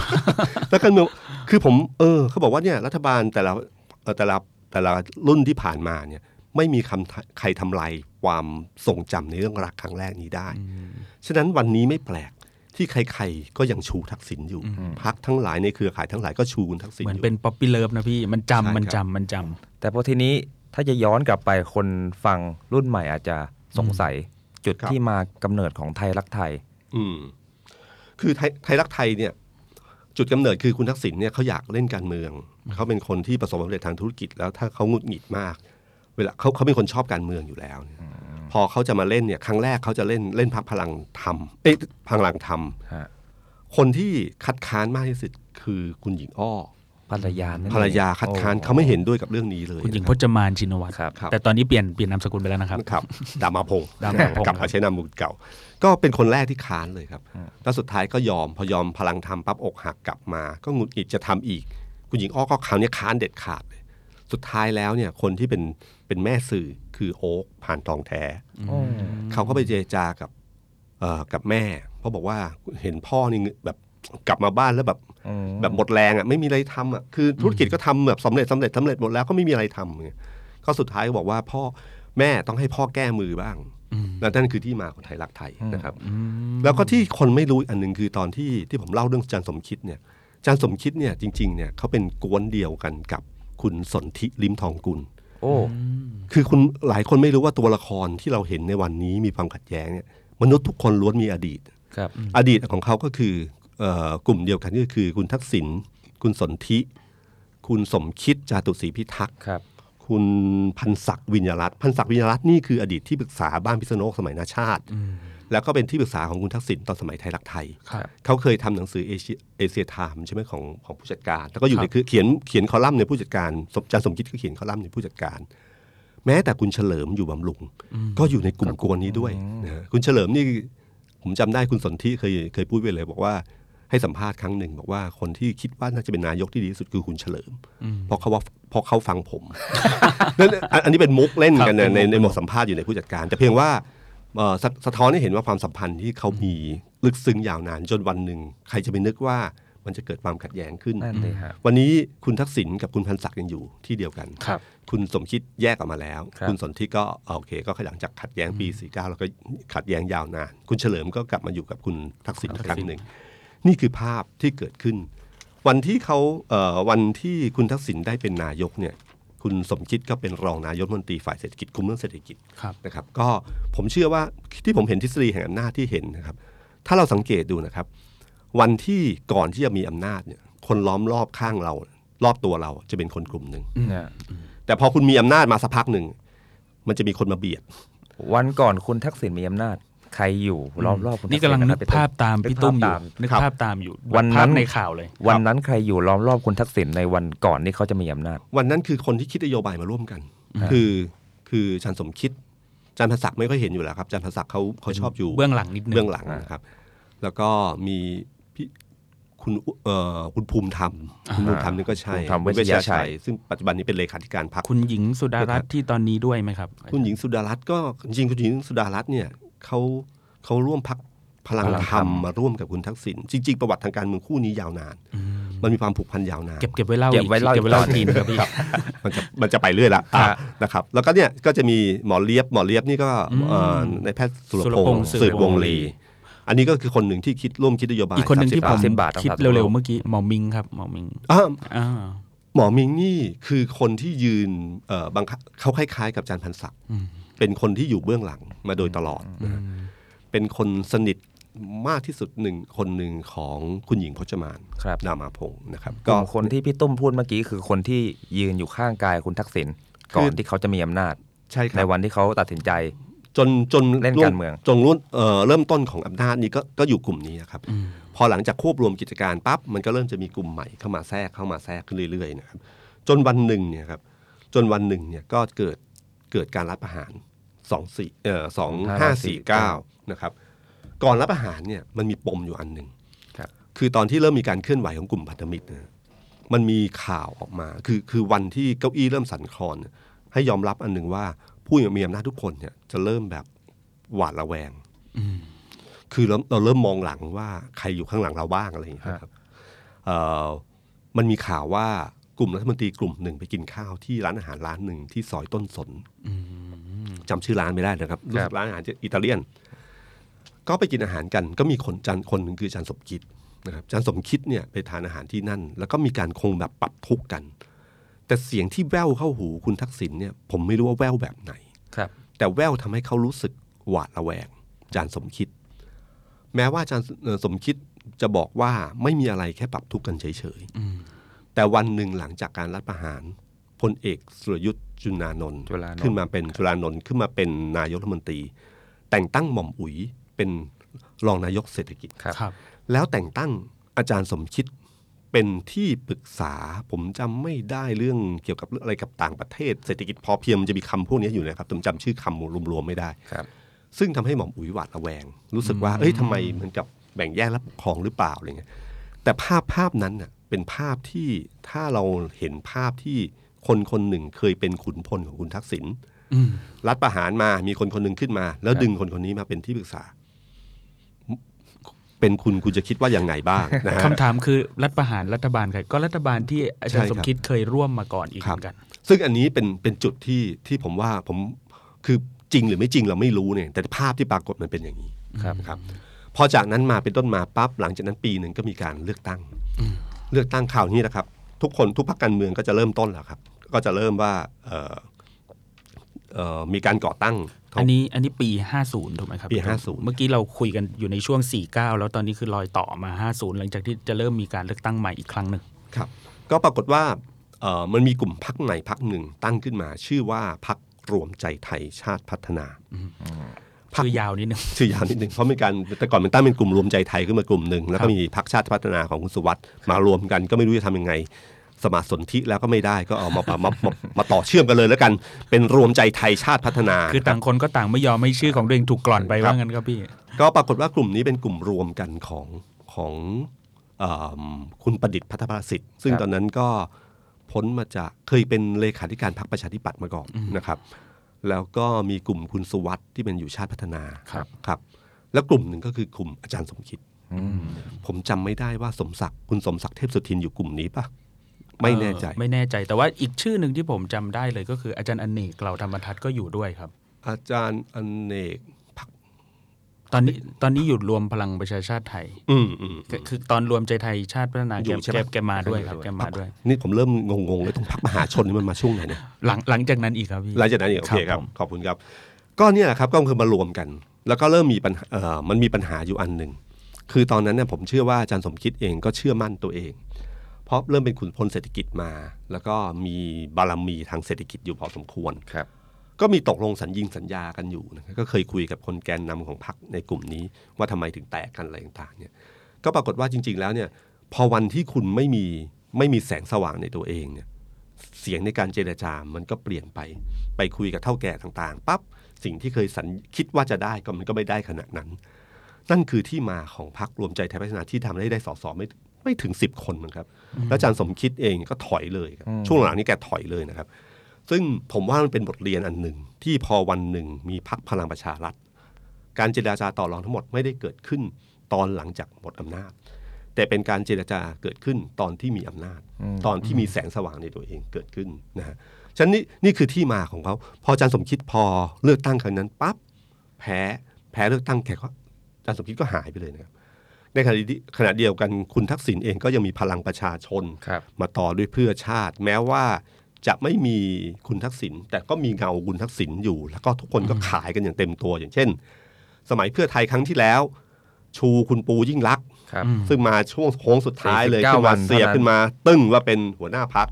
Speaker 2: แล้วการเมืองคือผมเออเขาบอกว่าเนี่ยรัฐบาลแต่ละเอ่อแต่ละแต่ละรุ่นที่ผ่านมาเนี่ย ไม่มีคำใครทำลายความทรงจำในเรื่องรักครั้งแรกนี้ได้ ฉะนั้นวันนี้ไม่แปลกที่ใครๆก็ยังชูทักษิณอยู่ พักทั้งหลายในเครือข่ายทั้งหลายก็ชูคุณทักษิณ
Speaker 4: เหมือน
Speaker 2: อยู่
Speaker 4: เป็นป๊อปปี้เลิฟนะพี่ มันจำ
Speaker 2: ใช่
Speaker 4: มัน
Speaker 2: ครับ
Speaker 4: จำมันจำ
Speaker 3: แต่พอทีนี้ถ้าจะย้อนกลับไปคนฟังรุ่นใหม่อาจจะสงสัยจุด
Speaker 2: ครับ
Speaker 3: ที่มากำเนิดของไทยรักไทย
Speaker 2: อืมคือไทยไทยรักไทยเนี่ยจุดกำเนิดคือคุณทักษิณเนี่ยเขาอยากเล่นการเมือง เขาเป็นคนที่ประสบความสำเร็จทางธุรกิจแล้วถ้าเขาหงุดหงิดมาก เวลาเขาเขาเป็นคนชอบการเมืองอยู่แล้วเนี่ยพอเขาจะมาเล่นเนี่ยครั้งแรกเขาจะเล่นเล่นพักพลังธรรมเอ๊ะพลังธรรม
Speaker 3: ฮะ
Speaker 2: คนที่คัดค้านมากที่สุดคือคุณหญิงอ้อ
Speaker 3: ภรรยานั่นเอง
Speaker 2: ภรรยาคัดค้าน
Speaker 3: โอ้
Speaker 2: เขาไม่เห็นด้วยกับเรื่องนี้เลย
Speaker 4: คุณหญิง
Speaker 2: นะ
Speaker 4: พ
Speaker 2: รับ
Speaker 4: จมานชินวัตร
Speaker 3: ครับ
Speaker 2: ครับ
Speaker 4: แต่ตอนนี้เปลี่ยนเปลี่ยนนามสกุลไปแล้วนะครับ
Speaker 2: ครับดามาพงศ์
Speaker 4: ดามาพงศ์
Speaker 2: กลับมาใช้นามสกุลเก่า ก็เป็นคนแรกที่ค้านเลยครับ แล้วสุดท้ายก็ยอมพอยอมพลังทำปั๊บอกหักกลับมา ก็หงุดหงิดจะทำอีก คุณหญิงอ้อก็คราวนี้ค้านเด็ดขาดเลย สุดท้ายแล้วเนี่ยคนที่เป็น เป็นแม่สื่อคือโอ๊คผ่านทองแท้
Speaker 3: โอ้
Speaker 2: เขาก็ไปเจรจากับเอ่อกับแม่เพราะบอกว่าเห็นพ่อนี่แบบกลับมาบ้านแล้วแบบ
Speaker 3: อืม
Speaker 2: แบบหมดแรงอะไม่มีอะไรทำอะคือธุรกิจก็ทำแบบสำเร็จสำเร็จสำเร็จหมดแล้วก็ไม่มีอะไรทำไงก็สุดท้ายก็บอกว่าพ่อแม่ต้องให้พ่อแก้มือบ้างแล้วนั่นคือที่มาของไทยรักไทยนะครับ แล้วก็ที่คนไม่รู้อีกอันหนึ่งคือตอนที่ที่ผมเล่าเรื่องอาจารย์สมคิดเนี่ยอาจารย์สมคิดเนี่ยจริงๆเนี่ยเขาเป็นกวนเดียวกันกับคุณสนธิลิมทองกุล
Speaker 3: โอ้
Speaker 2: คือคุณหลายคนไม่รู้ว่าตัวละครที่เราเห็นในวันนี้มีความขัดแย้งเนี่ยมนุษย์ทุกคนล้วนมีอดีต
Speaker 3: ครับ
Speaker 2: อดีตของเขาก็คือเอ่อกลุ่มเดียวกันก็คือ คุณทักษิณคุณสนธิคุณสมคิดจาตุศรีพิทักษ์
Speaker 3: ครับ
Speaker 2: คุณพันศักดิ์วิญญารัตน์พันศักดิ์วิญญารัตน์นี่คืออดีตที่ปรึกษาบ้านพิษณุโลกสมัยน้าชาติ แล้วก็เป็นที่ปรึกษาของคุณทักษิณตอนสมัยไทยรักไทย
Speaker 4: ครับ
Speaker 2: เขาเคยทำหนังสือ Asia Asia Times ใช่ไหมของของผู้จัดการ แล้วก็อยู่ในค
Speaker 4: รับ
Speaker 2: คือเขียนเขียนคอลัมน์ในผู้จัดการสมอาจารย์สมคิดก็เขียนคอลัมน์ในผู้จัดการ แม้แต่คุณเฉลิมอยู่บำรุง ก็อยู่ในกลุ่มก๊วนนี้ด้วยนะฮะคุณเฉลิมนี่ผมจำได้คุณสนธิเคยเคยพูดไปเลย บอกว่าให้สัมภาษณ์ครั้งหนึ่งบอกว่าคนที่คิดว่าน่าจะเป็นนายกที่ดีที่สุดคือคุณเฉลิม เพราะเขาว่าเพราะเขาฟังผมนั่นอันอันนี้เป็นมุกเล่นกัน
Speaker 4: ครับ
Speaker 2: ใน
Speaker 4: เป็นมุก
Speaker 2: ในในบทสัมภาษณ์อยู่ในผู้จัดการ แต่เพียงว่าเอ่อ สะสะท้อนให้เห็นว่าความสัมพันธ์ที่เขามีลึกซึ้งยาวนานจนวันหนึ่ง ใครจะไปนึกว่ามันจะเกิดความขัดแย้งขึ้น
Speaker 3: นั่นเลยฮะ
Speaker 2: วันนี้คุณทักษิณกับคุณพันศักดิ์ยังอยู่ที่เดียวกัน
Speaker 3: ครับ
Speaker 2: คุณสมคิดแยกออกมาแล้ว
Speaker 3: ครับ
Speaker 2: คุณสนธิก็โอเค ก็หลังจากขัดแย้งปี 49 แล้วก็ขัดแย้งยาวนาน คุณเฉลิมก็กลับมาอยู่กับคุณทักษิณอีกครั้งหนึ่ง นี่คือภาพที่เกิดขึ้น วันที่เขาเอ่อวันที่คุณทักษิณได้เป็นนายกเนี่ย คุณสมคิดก็เป็นรองนายกรัฐมนตรีฝ่ายเศรษฐกิจคุมเรื่องเศรษฐกิจ
Speaker 4: ครับ
Speaker 2: นะครับ ก็ผมเชื่อว่าที่ผมเห็นทฤษฎีแห่งอำนาจที่เห็นนะครับ ถ้าเราสังเกตดูนะครับ วันที่ก่อนที่จะมีอำนาจเนี่ย คนล้อมรอบข้างเรา รอบตัวเราจะเป็นคนกลุ่มหนึ่ง
Speaker 3: เนี่ย
Speaker 2: แต่พอคุณมีอำนาจมาสักพักหนึ่งมันจะมีคนมาเบียด
Speaker 3: วันก่อนคุณทักษิณมีอำนาจ ใครอยู่รอบรอบๆคุณ
Speaker 4: นี่กำลังนึก
Speaker 3: ทัษิณะ
Speaker 4: ภาพตาม
Speaker 3: นึก
Speaker 4: พี่ตุ้มอยู่
Speaker 3: ภาพตาม
Speaker 4: นึก
Speaker 2: ครับ
Speaker 4: ภาพตามอยู่
Speaker 3: วันนั้น
Speaker 4: ภาพในข่าวเลย
Speaker 3: วันนั้นใครอยู่ล้อมรอบคุณทักษิณในวันก่อนที่เขาจะมีอำนาจ
Speaker 2: วันนั้นคือคนที่คิดนโยบายมาร่วมกัน คือคืออาจารย์สมคิดอาจารย์ภาศักดิ์ไม่ค่อยเห็นอยู่แล้วครับอาจารย์ภาศักดิ์เขาเขาชอบอยู่
Speaker 4: เบื้องหลังนิดนึง
Speaker 2: เบื้องหลังนะครับ แล้วก็มีพี่คุณเอ่อคุณภูมิธรรมคุณภูมิธรรมนี่ก็ใช่
Speaker 3: ภูมิธรรม
Speaker 2: คุณ
Speaker 3: เวชยชัย
Speaker 2: ซึ่งปัจจุบันนี้เป็นเลขาธิการพรรค
Speaker 4: คุณหญิงสุดารัตน์ที่ตอนนี้ด้วยไหมครับ
Speaker 2: คุณหญิงสุดารัตน์ก็จริงๆคุณหญิงสุดารัตน์เนี่ย เขาเขาร่วมพักพลัง
Speaker 3: พลัง
Speaker 2: ธ
Speaker 3: ธ
Speaker 2: ร
Speaker 3: ร
Speaker 2: ร
Speaker 3: ร
Speaker 2: ม
Speaker 3: ม
Speaker 2: มาร่วมกับคุณทักษิณจริงๆประวัติทางการเมืองคู่นี้ยาวนาน มันมีความผูกพันยาวนาน
Speaker 4: เก็บเก็บไว้เล่า
Speaker 3: เก็บไว้เล่า
Speaker 4: เก็บไว้เล่า
Speaker 3: อีกตอน
Speaker 4: ทีนครับพี่
Speaker 2: มันจะมันจะไปเรื่อยละ
Speaker 3: อ่า
Speaker 2: นะครับ แล้วก็เนี่ยก็จะมีหมอเลียบหมอเลียบนี่ก็เอ่อในแพทย์สุร
Speaker 4: สุร
Speaker 2: พ
Speaker 4: พ
Speaker 2: ง
Speaker 4: งษ์
Speaker 2: ษ์
Speaker 4: สื
Speaker 2: สื
Speaker 4: บบว
Speaker 2: ว
Speaker 4: ง
Speaker 2: ง
Speaker 4: ลี
Speaker 2: ลีอันนี้ก็คือคนหนึ่งที่คิดร่วมคิดนโยบาย
Speaker 4: อีกคนหนึ่งที่ผม
Speaker 2: 30
Speaker 3: บาท
Speaker 4: คิด
Speaker 3: 30
Speaker 4: เร็วๆเมื่อกี้หมอมิงครับหมอมิง
Speaker 2: อ่า
Speaker 4: อ่า
Speaker 2: หมอมิงนี่คือคนที่ยืนเอ่อบังคับเขาคล้ายๆ กับอาจารย์พันศักดิ์ เป็นคนที่อยู่เบื้องหลังมาโดยตลอดนะฮะเป็นคนสนิทมากที่สุดหนึ่งคนหนึ่งของคุณหญิงพจมาน
Speaker 3: ครับ
Speaker 2: นามาพงศ์นะครับ
Speaker 3: กลุ่มคนที่พี่ตุ้มพูดเมื่อกี้คือคนที่ยืนอยู่ข้างกายคุณทักษิณก่อนที่เขาจะมีอำนาจ
Speaker 2: ใช่ค
Speaker 3: ใน
Speaker 2: รับ
Speaker 3: วันที่เขาตัดสินใจ
Speaker 2: จนจน
Speaker 3: เล่นการเมือง
Speaker 2: จนรุ่นเอ่อเริ่มต้นของอำนาจนี้ก็ก็อยู่กลุ่มนี้นะครับพอหลังจากควบรวมกิจการปั๊บมันก็เริ่มจะมีกลุ่มใหม่เข้ามาแทรกเข้ามาแทรกขึ้นเรื่อยๆนะครับจนวันหนึ่งเนี่ยครับจนวันหนึ่งเนี่ยก็เกิดเกิดการรัฐประหาร สองสี่เอ่อสองห้าสี่เก้านะครับก่อนรัฐประหารเนี่ยมันมีปมอยู่อันหนึ่ง
Speaker 3: ครับ
Speaker 2: คือตอนที่เริ่มมีการเคลื่อนไหวของกลุ่มพันธมิตรนะมันมีข่าวออกมาคือคือวันที่เก้าอี้เริ่มสั่นคลอนเนี่ยให้ยอมรับอันหนึ่งว่าผู้มีอำนาจทุกคนเนี่ยจะเริ่มแบบหวาดระแวงคือเราเราเริ่มมองหลังว่าใครอยู่ข้างหลังเราบ้างอะไรอย่างเงี้ยครับเอ่อมันมีข่าวว่ากลุ่มรัฐมนตรีกลุ่มหนึ่งไปกินข้าวที่ร้านอาหารร้านหนึ่งที่ซอยต้นสน จำชื่อร้านไม่ได้นะครับรู้สึกร้านอาหารจะอิตาเลียน ก็ไปกินอาหารกัน ก็มีคนจันคนหนึ่งคืออาจารย์สมคิดนะครับอาจารย์สมคิดเนี่ยไปทานอาหารที่นั่น แล้วก็มีการคงแบบปรับทุกข์กัน แต่เสียงที่แว่วเข้าหูคุณทักษิณเนี่ย ผมไม่รู้ว่าแว่วแบบไหน
Speaker 3: ครับ
Speaker 2: แต่แววทำให้เขารู้สึกหวาดระแวงอาจารย์สมคิด แม้ว่าอาจารย์เอ่อสมคิดจะบอกว่าไม่มีอะไรแค่ปรับทุกข์กันเฉยๆแต่วันหนึ่งหลังจากการรัฐประหารพลเอกสุรยุทธ์ จุนานนท์
Speaker 3: จุลานนท์
Speaker 2: ขึ้นมาเป็นจุลานนท์ขึ้นมาเป็นนายกรัฐมนตรี แต่งตั้งหม่อมอุ๋ยเป็นรองนายกเศรษฐกิจ
Speaker 3: ครับ
Speaker 4: ครับ
Speaker 2: แล้วแต่งตั้งอาจารย์สมคิดเป็นที่ปรึกษาผมจำไม่ได้เรื่องเกี่ยวกับเรื่องอะไรกับต่างประเทศเศรษฐกิจพอเพียงมันจะมีคำพวกนี้อยู่นะครับผมจำชื่อคำรวมๆไม่ได้
Speaker 3: ครับ
Speaker 2: ซึ่งทำให้หม่อมอุ๋ยหวาดระแวง รู้สึกว่าเอ้ยทำไมเหมือนกับแบ่งแยกและปกครองหรือเปล่าอะไรเงี้ยแต่ภาพภาพนั้นน่ะเป็นภาพที่ถ้าเราเห็นภาพที่ คนคนหนึ่งเคยเป็นขุนพลของคุณทักษิณรัฐประหารมามีคนคนหนึ่งขึ้นมา แล้วดึงคนคนนี้มาเป็นที่ปรึกษา เป็นคุณคุณจะคิดว่ายังไงบ้างนะฮะ
Speaker 4: คำถามคือรัฐประหารรัฐบาลใครก็รัฐบาลที่อาจารย์
Speaker 2: ใช่
Speaker 4: ส
Speaker 2: ครับ
Speaker 4: มคิดเคยร่วมมาก่อนอีก
Speaker 2: ค
Speaker 4: เห
Speaker 2: รับ
Speaker 4: มือนกัน
Speaker 2: ซึ่งอันนี้เป็นเป็นจุดที่ที่ผมว่าผมคือจริงหรือไม่จริงเราไม่รู้เนี่ย แต่ภาพที่ปรากฏมันเป็นอย่างนี้
Speaker 3: ครับ
Speaker 2: ครับพอจากนั้นมาเป็นต้นมาปั๊บหลังจากนั้นปีหนึ่งก็มีการเลือกตั้ง เลือกตั้งข่าวนี้นะครับ ทุกคนทุกพรรคการเมืองก็จะเริ่มต้นแล้วครับ ก็จะเริ่มว่าเอ่อเอ่อมีการก่อตั้ง
Speaker 4: อันนี้อันนี้ปี 50 ถูกไหมครับ
Speaker 2: ปี
Speaker 4: พี่ตุ้ม
Speaker 2: 50
Speaker 4: เมื่อกี้เราคุยกันอยู่ในช่วง 49 แล้วตอนนี้คือลอยต่อมา 50 หลังจากที่จะเริ่มมีการเลือกตั้งใหม่อีกครั้งหนึ่ง
Speaker 2: ครับ ก็ปรากฏว่าเอ่อมันมีกลุ่มพักใหม่พักหนึ่งตั้งขึ้นมา ชื่อว่าพักรวมใจไทยชาติพัฒนาพรรค
Speaker 4: ชื่อยาวนิดนึง
Speaker 2: ชื่อยาวนิดหนึ่งเพราะมีการแต่ก่อนมันตั้งเป็นกลุ่มรวมใจไทยขึ้นมากลุ่มหนึ่งแล้ว
Speaker 4: ครั
Speaker 2: ก็
Speaker 4: บ
Speaker 2: มีพรรคชาติพัฒนาของคุณสุวัสด์มารวมกันก็ไม่รู้จะทำยังไง สมาสนธิแล้วก็ไม่ได้ก็เอามามามามามาต่อเชื่อมกันเลยแล้วกัน เป็นรวมใจไทยชาติพัฒนา
Speaker 4: คือต่างคนก็ต่างไม่ยอมไม่ชื่อของตัวเองถูกกล่อนไป
Speaker 2: ครับ
Speaker 4: ว่างั้นครับพี่
Speaker 2: ก็ปรากฏว่ากลุ่มนี้เป็นกลุ่มรวมกันของของเอมคุณประดิษฐ์พัฒนประสิทธิ์ ซึ่ง
Speaker 3: ครับ
Speaker 2: ตอนนั้นก็พ้นมาจากเคยเป็นเลขาธิการพรรคประชาธิปัตย์มาก่อนนะครับ แล้วก็มีกลุ่มคุณสุวัสด์ที่เป็นอยู่ชาติพัฒนา
Speaker 4: ครับ
Speaker 2: ครับ แล้วกลุ่มหนึ่งก็คือกลุ่มอาจารย์สมคิดผมจำไม่ได้ว่าสมศักดิ์คุณสมศักดิ์เทพสุทินอยู่กลุ่มนี้ปะ ไม่แน่ใจ
Speaker 4: เออไม่แน่ใจแต่ว่าอีกชื่อหนึ่งที่ผมจำได้เลยก็คืออาจารย์อเนกเหล่าธรรมทัศน์ก็อยู่ด้วยครับ
Speaker 2: อาจารย์อเนกพัก
Speaker 4: ตอนนี้ตอนนี้อยู่รวมพลังประชาชาติไทย
Speaker 2: อืมอืม
Speaker 4: คือคือตอนรวมใจไทยชาติพัฒนา
Speaker 2: อยู่
Speaker 4: แก
Speaker 2: ใช่ไห
Speaker 4: แก
Speaker 2: ม
Speaker 4: แกมาด้วยครับแกมาด้วย
Speaker 2: นี่ผมเริ่มงงๆเลยตรงพักมหาชนนี่มันมาช่วงไหนเนี่ย
Speaker 4: หลังหลังจากนั้นอีกครับพี่
Speaker 2: หลังจากนั้นอีกโอเคครับ
Speaker 4: ผม
Speaker 2: ขอบคุณครับ ก็เนี่ยแหละครับก็คือมารวมกัน แล้วก็เริ่มมีปัญหาเอ่อมันมีปัญหาอยู่อันหนึ่งคือตอนนั้นเนี่ยผมเชื่อว่าอาจารย์สมคิดเองก็เชื่อมั่นตัวเอง เพราะเริ่มเป็นขุนพลเศรษฐกิจมา แล้วก็มีบารมีทางเศรษฐกิจอยู่พอสมควร
Speaker 3: ครับ
Speaker 2: ก็มีตกลงสัญญิงสัญญากันอยู่นะครับก็เคยคุยกับคนแกนนำของพรรคในกลุ่มนี้ ว่าทำไมถึงแตกกันอะไรต่างๆเนี่ยก็ปรากฏว่าจริง ๆ แล้วเนี่ยพอวันที่คุณไม่มีไม่มีแสงสว่างในตัวเองเนี่ยเสียงในการเจรจามันก็เปลี่ยนไป ไปคุยกับเท่าแก่ต่างๆปั๊บสิ่งที่เคยสัญคิดว่าจะได้ก็มันก็ไม่ได้ขนาดนั้น นั่นคือที่มาของพรรครวมใจไทยพัฒนาที่ทำให้ได้สสไม่ ไม่ถึงสิบคนนะครับแล้วอาจารย์สมคิดเองก็ถอยเลยครับช่วงหลังนี้แกถอยเลยนะครับ ซึ่งผมว่ามันเป็นบทเรียนอันหนึ่งที่พอวันหนึ่งมีพักพลังประชารัฐ การเจรจาต่อรองทั้งหมดไม่ได้เกิดขึ้นตอนหลังจากหมดอำนาจ แต่เป็นการเจรจาเกิดขึ้นตอนที่มีอำนาจ ตอนที่มีแสงสว่างในตัวเองเกิดขึ้นนะฮะฉะนั้นนี่นี่คือที่มาของเขาพออาจารย์สมคิดพอเลือกตั้งครั้งนั้นปั๊บแพ้แพ้เลือกตั้งแกก็อาจารย์สมคิดก็หายไปเลยนะครับ ในขณะที่ขณะเดียวกันคุณทักษิณเองก็ยังมีพลังประชาชน
Speaker 3: ครับ
Speaker 2: มาต่อด้วยเพื่อชาติ แม้ว่าจะไม่มีคุณทักษิณแต่ก็มีเงาคุณทักษิณอยู่ แล้วก็ทุกคนก็ขายกันอย่างเต็มตัวอย่างเช่น สมัยเพื่อไทยครั้งที่แล้ว ชูคุณปูยิ่งรักษณ์
Speaker 3: ครับ
Speaker 4: อืม
Speaker 2: ซึ่งมาช่วงโค้งสุดท้ายเลย
Speaker 3: 49
Speaker 2: ขึ้น
Speaker 3: วั
Speaker 2: มานเสียบ
Speaker 3: เท่านั้น
Speaker 2: ขึ้นมา ตึ้งว่าเป็นหัวหน้าพัก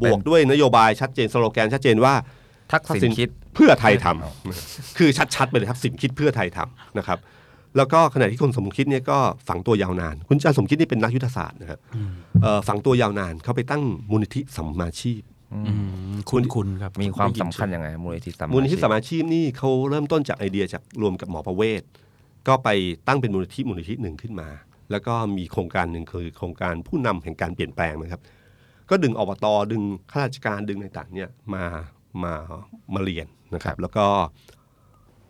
Speaker 2: บวก
Speaker 3: เป็น
Speaker 2: ด้วยนโยบายชัดเจนสโลแกนชัดเจนว่า
Speaker 3: ทักษิณคิด
Speaker 2: เพื่อไทยทำ
Speaker 3: เอา
Speaker 2: คือชัดๆไปเลยทักษิณคิดเพื่อไทยทำนะครับ แล้วก็ขณะที่คุณสมคิดเนี่ยก็ฝังตัวยาวนาน คุณอาจารย์สมคิดนี่เป็นนักยุทธศาสตร์นะครับเอ่อฝังตัวยาวนานเขาไปตั้งมูลนิธิสัมมาชีพ
Speaker 4: อืมคุณคุณครับ
Speaker 3: มีความ
Speaker 4: ได้ยิน
Speaker 3: สำคัญ
Speaker 4: ชื่อ
Speaker 3: ยังไงมูลนิธิสา
Speaker 2: มูลนิธิ
Speaker 3: ชีพ
Speaker 2: สัมมาชีพนี่เขาเริ่มต้นจากไอเดียจากรวมกับหมอประเวศก็ไปตั้งเป็นมูลนิธิมูลนิธิหนึ่งขึ้นมา แล้วก็มีโครงการหนึ่งคือโครงการผู้นำแห่งการเปลี่ยนแปลงนะครับ ก็ดึงอบตดึงข้าราชการดึงในต่างๆเนี่ยมามามาเรียนนะครับ แล้วก็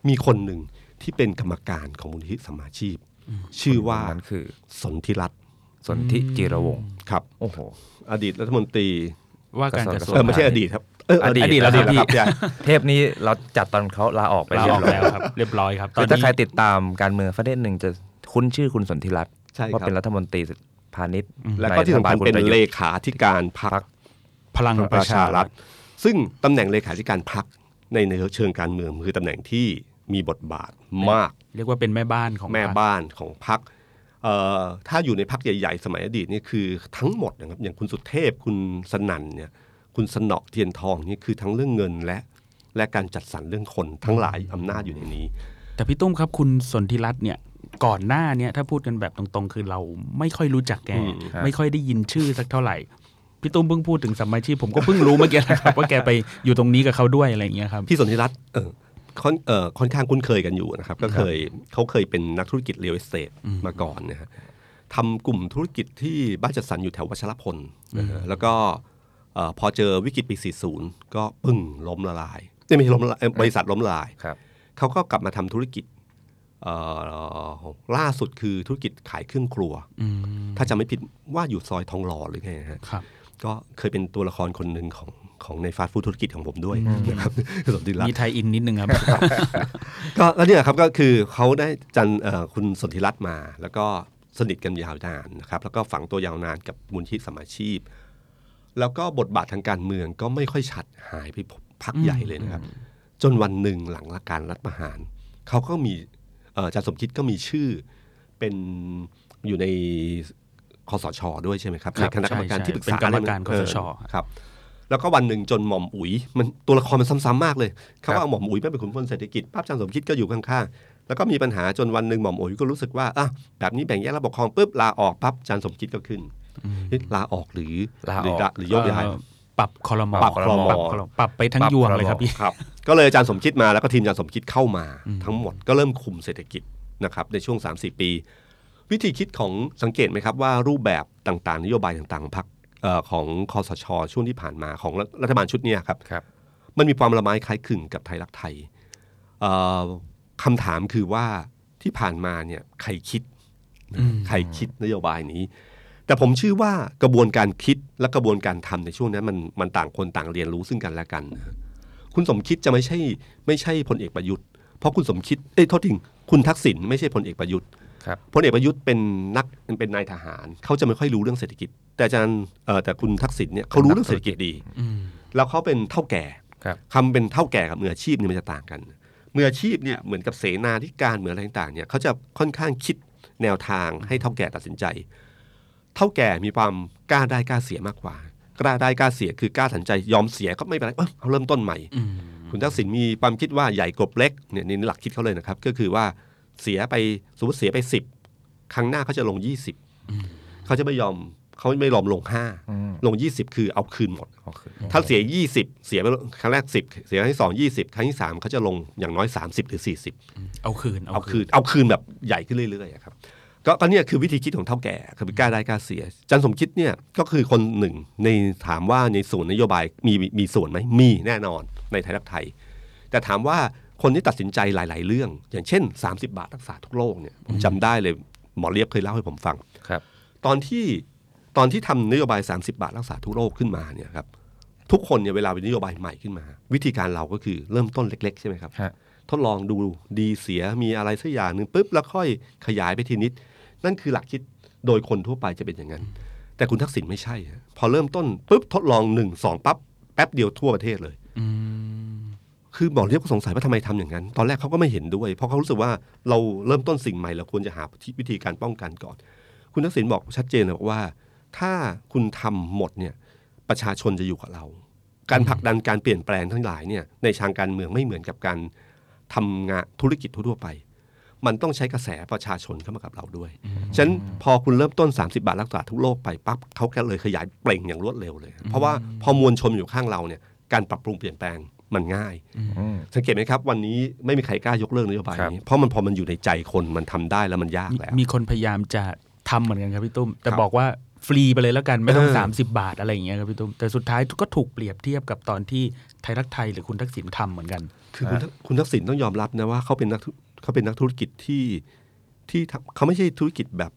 Speaker 2: มีคนหนึ่ง ที่เป็นกรรมการของมูลนิธิสัมมาชีพ ชื่อว่า
Speaker 3: นั้นคือ
Speaker 2: สนธิรัตน์
Speaker 3: สนธิจิรวงศ์
Speaker 2: ครับ
Speaker 3: โอ้โห
Speaker 2: อดีตรัฐมนตรี
Speaker 4: ว่าการกระทรวง
Speaker 2: เออไม่ใช่อดีตครับเอออ
Speaker 3: ดีต
Speaker 2: อดีต
Speaker 4: แล้วครับ
Speaker 2: แล้วครับพี่
Speaker 3: เทปนี้เราจัดตอนเขาลาออกไป
Speaker 4: ลา
Speaker 3: เรีย
Speaker 4: อบอก
Speaker 3: ร้อย
Speaker 4: แล้วครับเรียบร้อยครับตอ
Speaker 3: คื
Speaker 4: น
Speaker 3: อถ้า
Speaker 4: นี้
Speaker 3: ใครติดตามการเมืองประเทศหนึ่งจะคุ้นชื่อคุณสนธิรัตน์
Speaker 2: ใช่
Speaker 3: ว่า
Speaker 2: ครับ
Speaker 3: เป็นรัฐมนตรีพาณิชย์
Speaker 2: แล้วก็ที่สำคัญ
Speaker 3: ใรัฐบาล
Speaker 2: เป็น
Speaker 3: ณระยุทธ์
Speaker 2: เลขาธิการพรรค
Speaker 4: พลัง
Speaker 2: ป
Speaker 4: ประระ
Speaker 2: ชา
Speaker 4: ชา
Speaker 2: รั
Speaker 4: รั
Speaker 2: ฐ
Speaker 4: ฐ
Speaker 2: ซึ่งตำแหน่งเลขาธิการพรรคในในเชิงการเมืองคือตำแหน่งที่ มีบทบาทมาก
Speaker 4: เรียกว่าเป็นแม่บ้านของ
Speaker 2: แม่
Speaker 4: พรรค
Speaker 2: บ้านของพรรคเอ่อถ้าอยู่ในพรรคใหญ่ ๆ สมัยอดีตนี่คือทั้งหมดนะครับอย่างคุณสุเทพคุณสนั่นเนี่ยคุณสนอเทียนทองนี่คือทั้งเรื่องเงินและและการจัดสรรเรื่องคนทั้งหลายอำนาจอยู่ในนี้
Speaker 4: แต่พี่ตุ้มครับคุณสนธิรัตน์เนี่ยก่อนหน้าเนี่ยถ้าพูดกันแบบตรงๆ คือเราไม่ค่อยรู้จักแก
Speaker 2: อืม
Speaker 4: ไม่ค่อยได้ยินชื่อสักเท่าไหร่พี่ตุ้มเพิ่งพูดถึงสัมมาชีพผมก็เพิ่งรู้เมื่อกี้นะครับว่าแกไปอยู่ตรงนี้กับเขาด้วยอะไรอย่างเงี้ยครับ
Speaker 2: พี่สนธิรัตน์เออ ค่อนเอ่อค่อนข้างคุ้นเคยกันอยู่นะครับ ก็เคยเขาเคยเป็นนักธุรกิจ real estate มาก่อนนะฮะทำกลุ่มธุรกิจที่บ้านจัดสรรอยู่แถววัชรพลนะฮะแล้วก็เอ่อพอเจอวิกฤตปี 40 ก็ปึ้งล้มละลายไม่ใช่ล้มละลายเอ่อบริษัทล้มละลาย
Speaker 3: ครับ
Speaker 2: เขาก็กลับมาทำธุรกิจเอ่อล่าสุดคือธุรกิจขายเครื่องครัว
Speaker 4: อืม
Speaker 2: ถ้าจำไม่ผิดว่าอยู่ซอยทองหล่อหรือไงฮะ
Speaker 4: ครับ
Speaker 2: ก็เคยเป็นตัวละครคนหนึ่งของ ของในฟาสต์ฟู้ดธุรกิจของผมด้วยนะครับสนธิรัตน์
Speaker 4: มีไทยอินนิดนึงครับ
Speaker 2: ก็แล้วเนี่ยครับก็คือเขาได้จันเอ่อคุณสนธิรัตน์มา แล้วก็สนิทกันยาวนานนะครับ แล้วก็ฝังตัวยาวนานกับมูลที่สมมาชีพ แล้วก็บทบาททางการเมืองก็ไม่ค่อยชัดหายไปพักใหญ่เลยนะครับ จนวันหนึ่งหลังการรัฐประหารเขาก็มีเอ่ออาจารย์สมคิดก็มีชื่อเป็นอยู่ในคอสช ด้วยใช่ไหมครับ
Speaker 4: ครับ
Speaker 2: ในคณะกรรมการ
Speaker 4: ใช่
Speaker 2: ที่ปรึก
Speaker 4: เป็น
Speaker 2: ษาก
Speaker 4: รรมการ
Speaker 2: เออ
Speaker 4: คสช
Speaker 2: ครับ แล้วก็วันหนึ่งจนหม่อมอุ๋ย มันตัวละครมันซ้ำๆมากเลยเขาว่าหม่อมอุ๋ยไม่เป็นขุนพลเศรษฐกิจภาพอาจารย์สมคิดก็อยู่ข้างๆแล้วก็มีปัญหาจนวันหนึ่งหม่อมอุ๋ยก็รู้สึกว่าอะแบบนี้แบ่งแยกระบบปกครองปุ๊บลาออกปั๊บอาจารย์สมคิดก็ขึ้นเอ๊ะลาออกหรือ
Speaker 3: ลาออก
Speaker 2: หรือหรือโยกย้าย
Speaker 4: เอ่อปรับคอรมอ
Speaker 2: ปรับครม
Speaker 4: ปรับครมปรับไปทั้ง
Speaker 3: ปรับ
Speaker 4: ยวง
Speaker 3: ครม
Speaker 4: เลยครับพี่
Speaker 2: ครับ ก็เลยอาจารย์สมคิดมาแล้วก็ทีมอาจารย์สมคิดเข้ามาทั้งหมดก็เริ่มคุมเศรษฐกิจนะครับในช่วง 3-4 ปี วิธีคิดของสังเกตไหมครับว่ารูปแบบต่างๆ นโยบายต่างๆของพรรคเอ่อ ของคอสช ช่วงที่ผ่านมาของรัฐรัฐบาลชุดเนี้ยครับ
Speaker 3: ครับ
Speaker 2: มันมีความละไม้คล้ายคลึงกับไทยรักไทยเอ่อคำถามคือว่าที่ผ่านมาเนี่ยใครคิด
Speaker 4: อืม
Speaker 2: ใครคิดนโยบายนี้ แต่ผมเชื่อว่ากระบวนการคิดและกระบวนการทำในช่วงนั้นมันมันต่างคนต่างเรียนรู้ซึ่งกันและกันนะคุณสมคิดจะไม่ใช่ไม่ใช่พลเอกประยุทธ์เพราะคุณสมคิดเอ้ยโทษทีคุณทักษิณไม่ใช่พลเอกประยุทธ์
Speaker 3: ครับ
Speaker 2: พลเอกประยุทธ์เป็นนักเป็นนายทหาร เขาจะไม่ค่อยรู้เรื่องเศรษฐกิจ แต่อาจารย์เอ่อแต่คุณทักษิณเนี่ยเขารู้เรื่องเศรษฐกิจดี
Speaker 4: อืม
Speaker 2: แล้วเขาเป็นเท่าแก่
Speaker 3: ครับ
Speaker 2: คำเป็นเท่าแก่กับมืออาชีพเนี่ยมันจะต่างกันมืออาชีพเนี่ยเหมือนกับเสนาธิการเหมือนอะไรต่างๆเนี่ยเขาจะค่อนข้างคิดแนวทางให้เท่าแก่ตัดสินใจ เท่าแก่มีความกล้าได้กล้าเสียมากกว่า กล้าได้กล้าเสียคือกล้าตัดสินใจยอมเสียก็ไม่เป็นไรเอ้ยเอาเริ่มต้นใหม่
Speaker 4: อืม
Speaker 2: คุณทักษิณมีความคิดว่าใหญ่กบเล็กเนี่ยนี่หลักคิดเขาเลยนะครับ ก็คือว่า เสียไปสมมติเสียไปสิบครั้งหน้าเขาจะลงยี่สิบเขาจะไม่ยอมเขาไม่ยอมลงห้า
Speaker 3: อืม
Speaker 2: ลงยี่สิบคือเอาคืนหมด
Speaker 3: เอาคืน
Speaker 2: ถ้าเสีย20เสียไปครั้งแรก10เสียครั้งที่2 20ครั้งที่3เขาจะลงอย่างน้อย30หรือ40
Speaker 4: เอาคืน
Speaker 2: เอาคืน เอาคืนแบบใหญ่ขึ้นเรื่อยๆอะครับก็ก็เนี่ยคือวิธีคิดของเท่าแก่คือกล้าได้กล้าเสียจันสมคิดเนี่ยก็คือคนหนึ่งในถามว่าในส่วนนโยบายมีมีส่วนไหมมีแน่นอนในไทยรักไทย แต่ถามว่า คนที่ตัดสินใจหลาย ๆ เรื่อง อย่างเช่น 30 บาทรักษาทุกโรคเนี่ยผมจำได้เลยหมอเรียบเคยเล่าให้ผมฟัง
Speaker 3: ครับ
Speaker 2: ตอนที่ตอนที่ทำนโยบาย 30 บาทรักษาทุกโรคขึ้นมาเนี่ยครับทุกคนเนี่ยเวลาเป็นนโยบายใหม่ขึ้นมา วิธีการเราก็คือเริ่มต้นเล็ก ๆ ใช่ไหมครับ
Speaker 3: ฮะ
Speaker 2: ทดลองดูดีเสียมีอะไรสักอย่างหนึ่งปุ๊บแล้วค่อยขยายไปทีนิด นั่นคือหลักคิดโดยคนทั่วไปจะเป็นอย่างนั้น แต่คุณทักษิณไม่ใช่ฮะพอเริ่มต้นปุ๊บทดลองหนึ่งสองปั๊บแป๊บเดียวทั่วประเทศเลย
Speaker 4: อืม
Speaker 2: คือหมอเรียกก็สงสัยว่าทำไมทำอย่างนั้น ตอนแรกเขาก็ไม่เห็นด้วย เพราะเขารู้สึกว่าเราเริ่มต้นสิ่งใหม่เราควรจะหาวิธีการป้องกันก่อน คุณทักษิณบอกชัดเจนเลยบอกว่า ถ้าคุณทำหมดเนี่ยประชาชนจะอยู่กับเรา การผลักดันการเปลี่ยนแปลงทั้งหลายเนี่ยในทางการเมืองไม่เหมือนกับการทำงานธุรกิจทั่วๆไป มันต้องใช้กระแสประชาชนเข้ามากับเราด้วย ฉะนั้นพอคุณเริ่มต้น 30 บาทรักษาทุกโรคไปปั๊บเขาก็เลยขยายเปล่งอย่างรวดเร็วเลย เพราะว่าพอมวลชนอยู่ข้างเราเนี่ยการปรับปรุงเปลี่ยนแปลง มันง่าย
Speaker 3: อืม
Speaker 2: สังเกตไหมครับ วันนี้ไม่มีใครกล้ายกเลิกนโยบาย
Speaker 3: ครับ
Speaker 2: นี้เพราะมันพอมันอยู่ในใจคนมันทำได้แล้วมันยาก
Speaker 4: มี
Speaker 2: แล้ว
Speaker 4: มีคนพยายามจะทำเหมือนกันครับพี่ตุ้ม แต่
Speaker 2: ครับ
Speaker 4: บอกว่าฟรีไปเลยแล้วกันไม่ต้อง
Speaker 2: เออ
Speaker 4: 30 บาทอะไรอย่างเงี้ยครับพี่ตุ้มแต่สุดท้ายก็ถูกเปรียบเทียบกับตอนที่ไทยรักไทยหรือคุณทักษิณทำเหมือนกัน
Speaker 2: คือคุณทักคุณทักษิณต้องยอมรับนะว่าเขาเป็นนักธุเขาเป็นนักธุรกิจที่ที่ทำเขาไม่ใช่ธุรกิจแบบ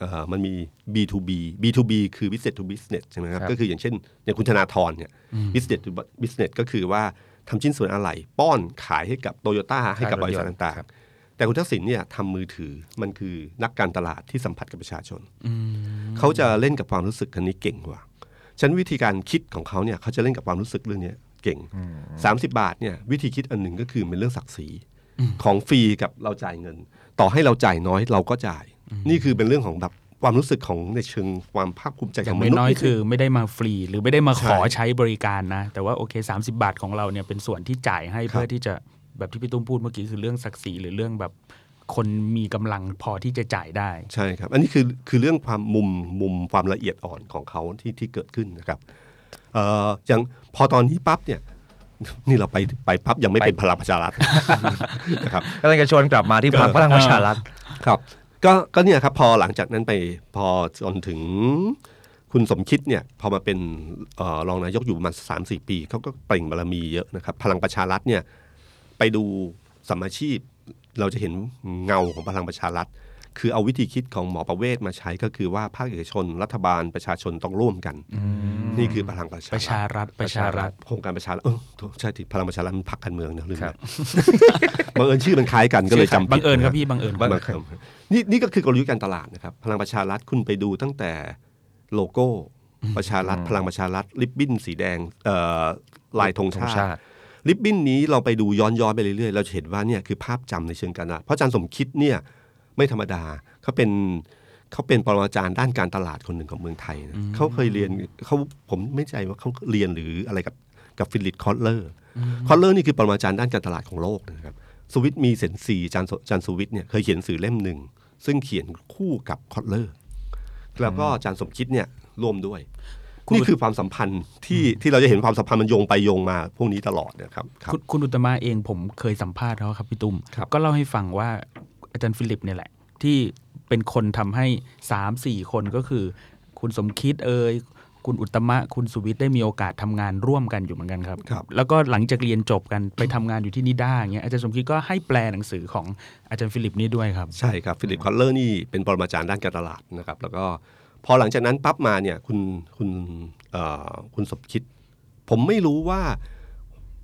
Speaker 2: เอ่อมันมี B2B B2B คือ business to business ใช่ไหมครับ
Speaker 3: ครับ
Speaker 2: ก็คืออย่างเช่น อย่างคุณธนาธรเนี่ย business to business ก็คือว่า ทำชิ้นส่วนอะไหล่ป้อนขายให้กับโตโยต้าให้กับบริษัทต่าง
Speaker 3: ครับ
Speaker 2: ๆแต่คุณทักษิณเนี่ยทำมือถือมันคือนักการตลาดที่สัมผัสกับประชาชนเขาจะเล่นกับความรู้สึกคันนี้เก่งกว่าฉะนันวิธีการคิดของเขาเนี่ยเขาจะเล่นกับความรู้สึกเรื่องเนี้ยเก่ง 30 บาทเนี่ยวิธีคิดอันหนึ่งก็คือเป็นเรื่องศักดิ์ศรีของฟรีกับเราจ่ายเงิน ต่อให้เราจ่ายน้อยเราก็จ่าย นี่คือเป็นเรื่องของแบบ ความรู้สึกของในเชิงความภาคภูมิใจ
Speaker 4: อ
Speaker 2: ข
Speaker 4: ย่า
Speaker 2: องงม
Speaker 4: ไม่
Speaker 2: นุษย์
Speaker 4: น้อย
Speaker 2: นี่
Speaker 4: คือไม่ได้มาฟรี หรือไม่ได้มาขอ
Speaker 2: ใช่
Speaker 4: ใช้บริการนะ แต่ว่าโอเค 30 บาทของเราเนี่ยเป็นส่วนที่จ่ายให้
Speaker 2: ครับ
Speaker 4: เพื่อที่จะแบบที่พี่ตุ้มพูดเมื่อกี้คือเรื่องศักดิ์ศรีหรือเรื่องแบบคนมีกำลังพอที่จะจ่ายได้
Speaker 2: ใช่ครับ อันนี้คือคือเรื่องความมุมมุมความละเอียดอ่อนของเขาที่ที่เกิดขึ้นนะครับเอ่ออย่างพอตอนนี้ปั๊บเนี่ย นี่เราไปไปปั๊บยังไม่เป็นพลังประชารัฐ นะครับ
Speaker 3: ก็เลยจะชวนกลับมาที่พรรคพลังประชารัฐ
Speaker 2: ครับ ก็ก็เนี่ยครับพอหลังจากนั้นไปพอจนถึงคุณสมคิดเนี่ยพอมาเป็นเออรองนายกอยู่ประมาณสามสี่ปีเขาก็เปล่งบารมีเยอะนะครับ พลังประชารัฐเนี่ยไปดูสัมมาชีพ เราจะเห็นเงาของพลังประชารัฐ คือเอาวิธีคิดของหมอประเวศมาใช้ก็คือว่าภาคเอกชนรัฐบาลประชาชนต้องร่วมกัน นี่คือพลังประชา
Speaker 4: ประชารัฐประชารัฐ
Speaker 2: โครงการประชารัฐเออใช่ที่พลังประชารัฐมันพรรคการเมืองนะลืม
Speaker 3: ครั
Speaker 2: ไป
Speaker 3: บ
Speaker 2: บังเอิญชื่อมันคล้ายกันก็เลยจำผิด
Speaker 4: บังเอิญครับพี่บังเอิญ
Speaker 2: บังเอิญ นี่นี่ก็คือกลยุทธ์การตลาดนะครับพลังประชารัฐคุณไปดูตั้งแต่โลโก้ประชารัฐพลังประชารัฐริบบิ้นสีแดงเอ่อลายธง
Speaker 3: ธง
Speaker 2: ชา
Speaker 3: ชา
Speaker 2: ติ
Speaker 3: ติ
Speaker 2: ริบบิ้นนี้เราไปดูย้อนย้อนๆไปเรื่อยๆ เราจะเห็นว่าเนี่ยคือภาพจำในเชิงการตลาดเพราะอาจารย์สมคิดเนี่ยไม่ธรรมดาเขาเป็นเขาเป็นปรมาจารย์ด้านการตลาดคนหนึ่งของเมืองไทยนะเขาเคยเรียนเขาผมไม่แน่ใจว่าเขาเรียนหรืออะไรกับกับฟิลิปคอตเลอร์คอตเลอร์นี่คือปรมาจารย์ด้านการตลาดของโลกนะครับสวิตมีเซนซีอาจารย์สอาจารย์สุวิทย์เนี่ยเคยเขียนหนังสือเล่มหนึ่ง ซึ่งเขียนคู่กับคอตเลอร์แล้วก็อาจารย์สมคิดเนี่ยร่วมด้วย นี่คือความสัมพันธ์ที่ที่เราจะเห็นความสัมพันธ์มันโยงไปโยงมา พวกนี้ตลอดนะครับครับ
Speaker 4: คุณคุณอุตตมะเองผมเคยสัมภาษณ์เขาครับพี่ตุ้ม
Speaker 2: ครับ
Speaker 4: ก็เล่าให้ฟังว่าอาจารย์ฟิลิปเนี่ยแหละ ที่เป็นคนทำให้สามสี่คนก็คือ คุณสมคิดเอย คุณอุตตมะคุณสุวิทย์ได้มีโอกาสทำงานร่วมกันอยู่เหมือนกันครับ
Speaker 2: ครับ
Speaker 4: แล้วก็หลังจากเรียนจบกันไปทำงานอยู่ที่นิด้าอย่างเงี้ยอาจารย์สมคิดก็ให้แปลหนังสือของอาจารย์ฟิลิปนี่ด้วยครับ
Speaker 2: ใช่ครับฟิลิปคอตเลอร์นี่เป็นปรมาจารย์ด้านการตลาดนะครับแล้วก็พอหลังจากนั้นปั๊บมาเนี่ยคุณคุณเอ่อคุณสมคิด ผมไม่รู้ว่า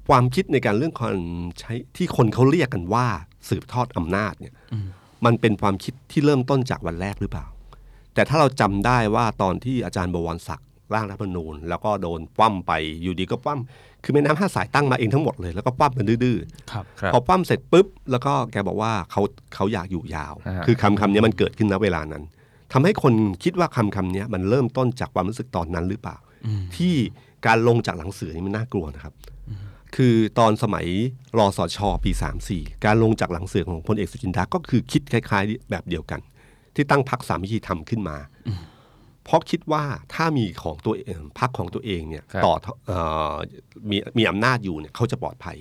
Speaker 2: ความคิดในการเรื่องการใช้ที่คนเขาเรียกกันว่าสืบทอดอำนาจเนี่ยมันเป็นความคิดที่เริ่มต้นจากวันแรกหรือเปล่า แต่ถ้าเราจำได้ว่าตอนที่อาจารย์บวรศักดิ์ ร่างรัฐธรรมนูญ แล้วก็โดนคว่ำไปอยู่ดีก็คว่ำคือแม่น้ำห้าสายตั้งมาเองทั้งหมดเลยแล้วก็คว่ำมันดื้อๆ
Speaker 4: ครับ
Speaker 3: ครับ
Speaker 2: พอปั้มเสร็จปุ๊บแล้วก็แกบอกว่าเขาเขาอยากอยู่ยาว
Speaker 3: อ่า
Speaker 2: คือคำคำนี้มันเกิดขึ้นณเวลานั้นทำให้คนคิดว่าคำคำนี้มันเริ่มต้นจากความรู้สึกตอนนั้นหรือเปล่า ที่การลงจากหลังเสือนี่มันน่ากลัวนะครับ คือตอนสมัยรอสชปี 34 การลงจากหลังเสือของพลเอกสุจินดาก็คือคิดคล้าย ๆ แบบเดียวกัน ที่ตั้งพรรคสามัคคีธรรมขึ้นมา เพราะคิดว่าถ้ามีของตัวเองพรรคของตัวเองเนี่ย
Speaker 3: ครับ
Speaker 2: ต่อเอ่อมีมีอำนาจอยู่เนี่ยเขาจะปลอดภัย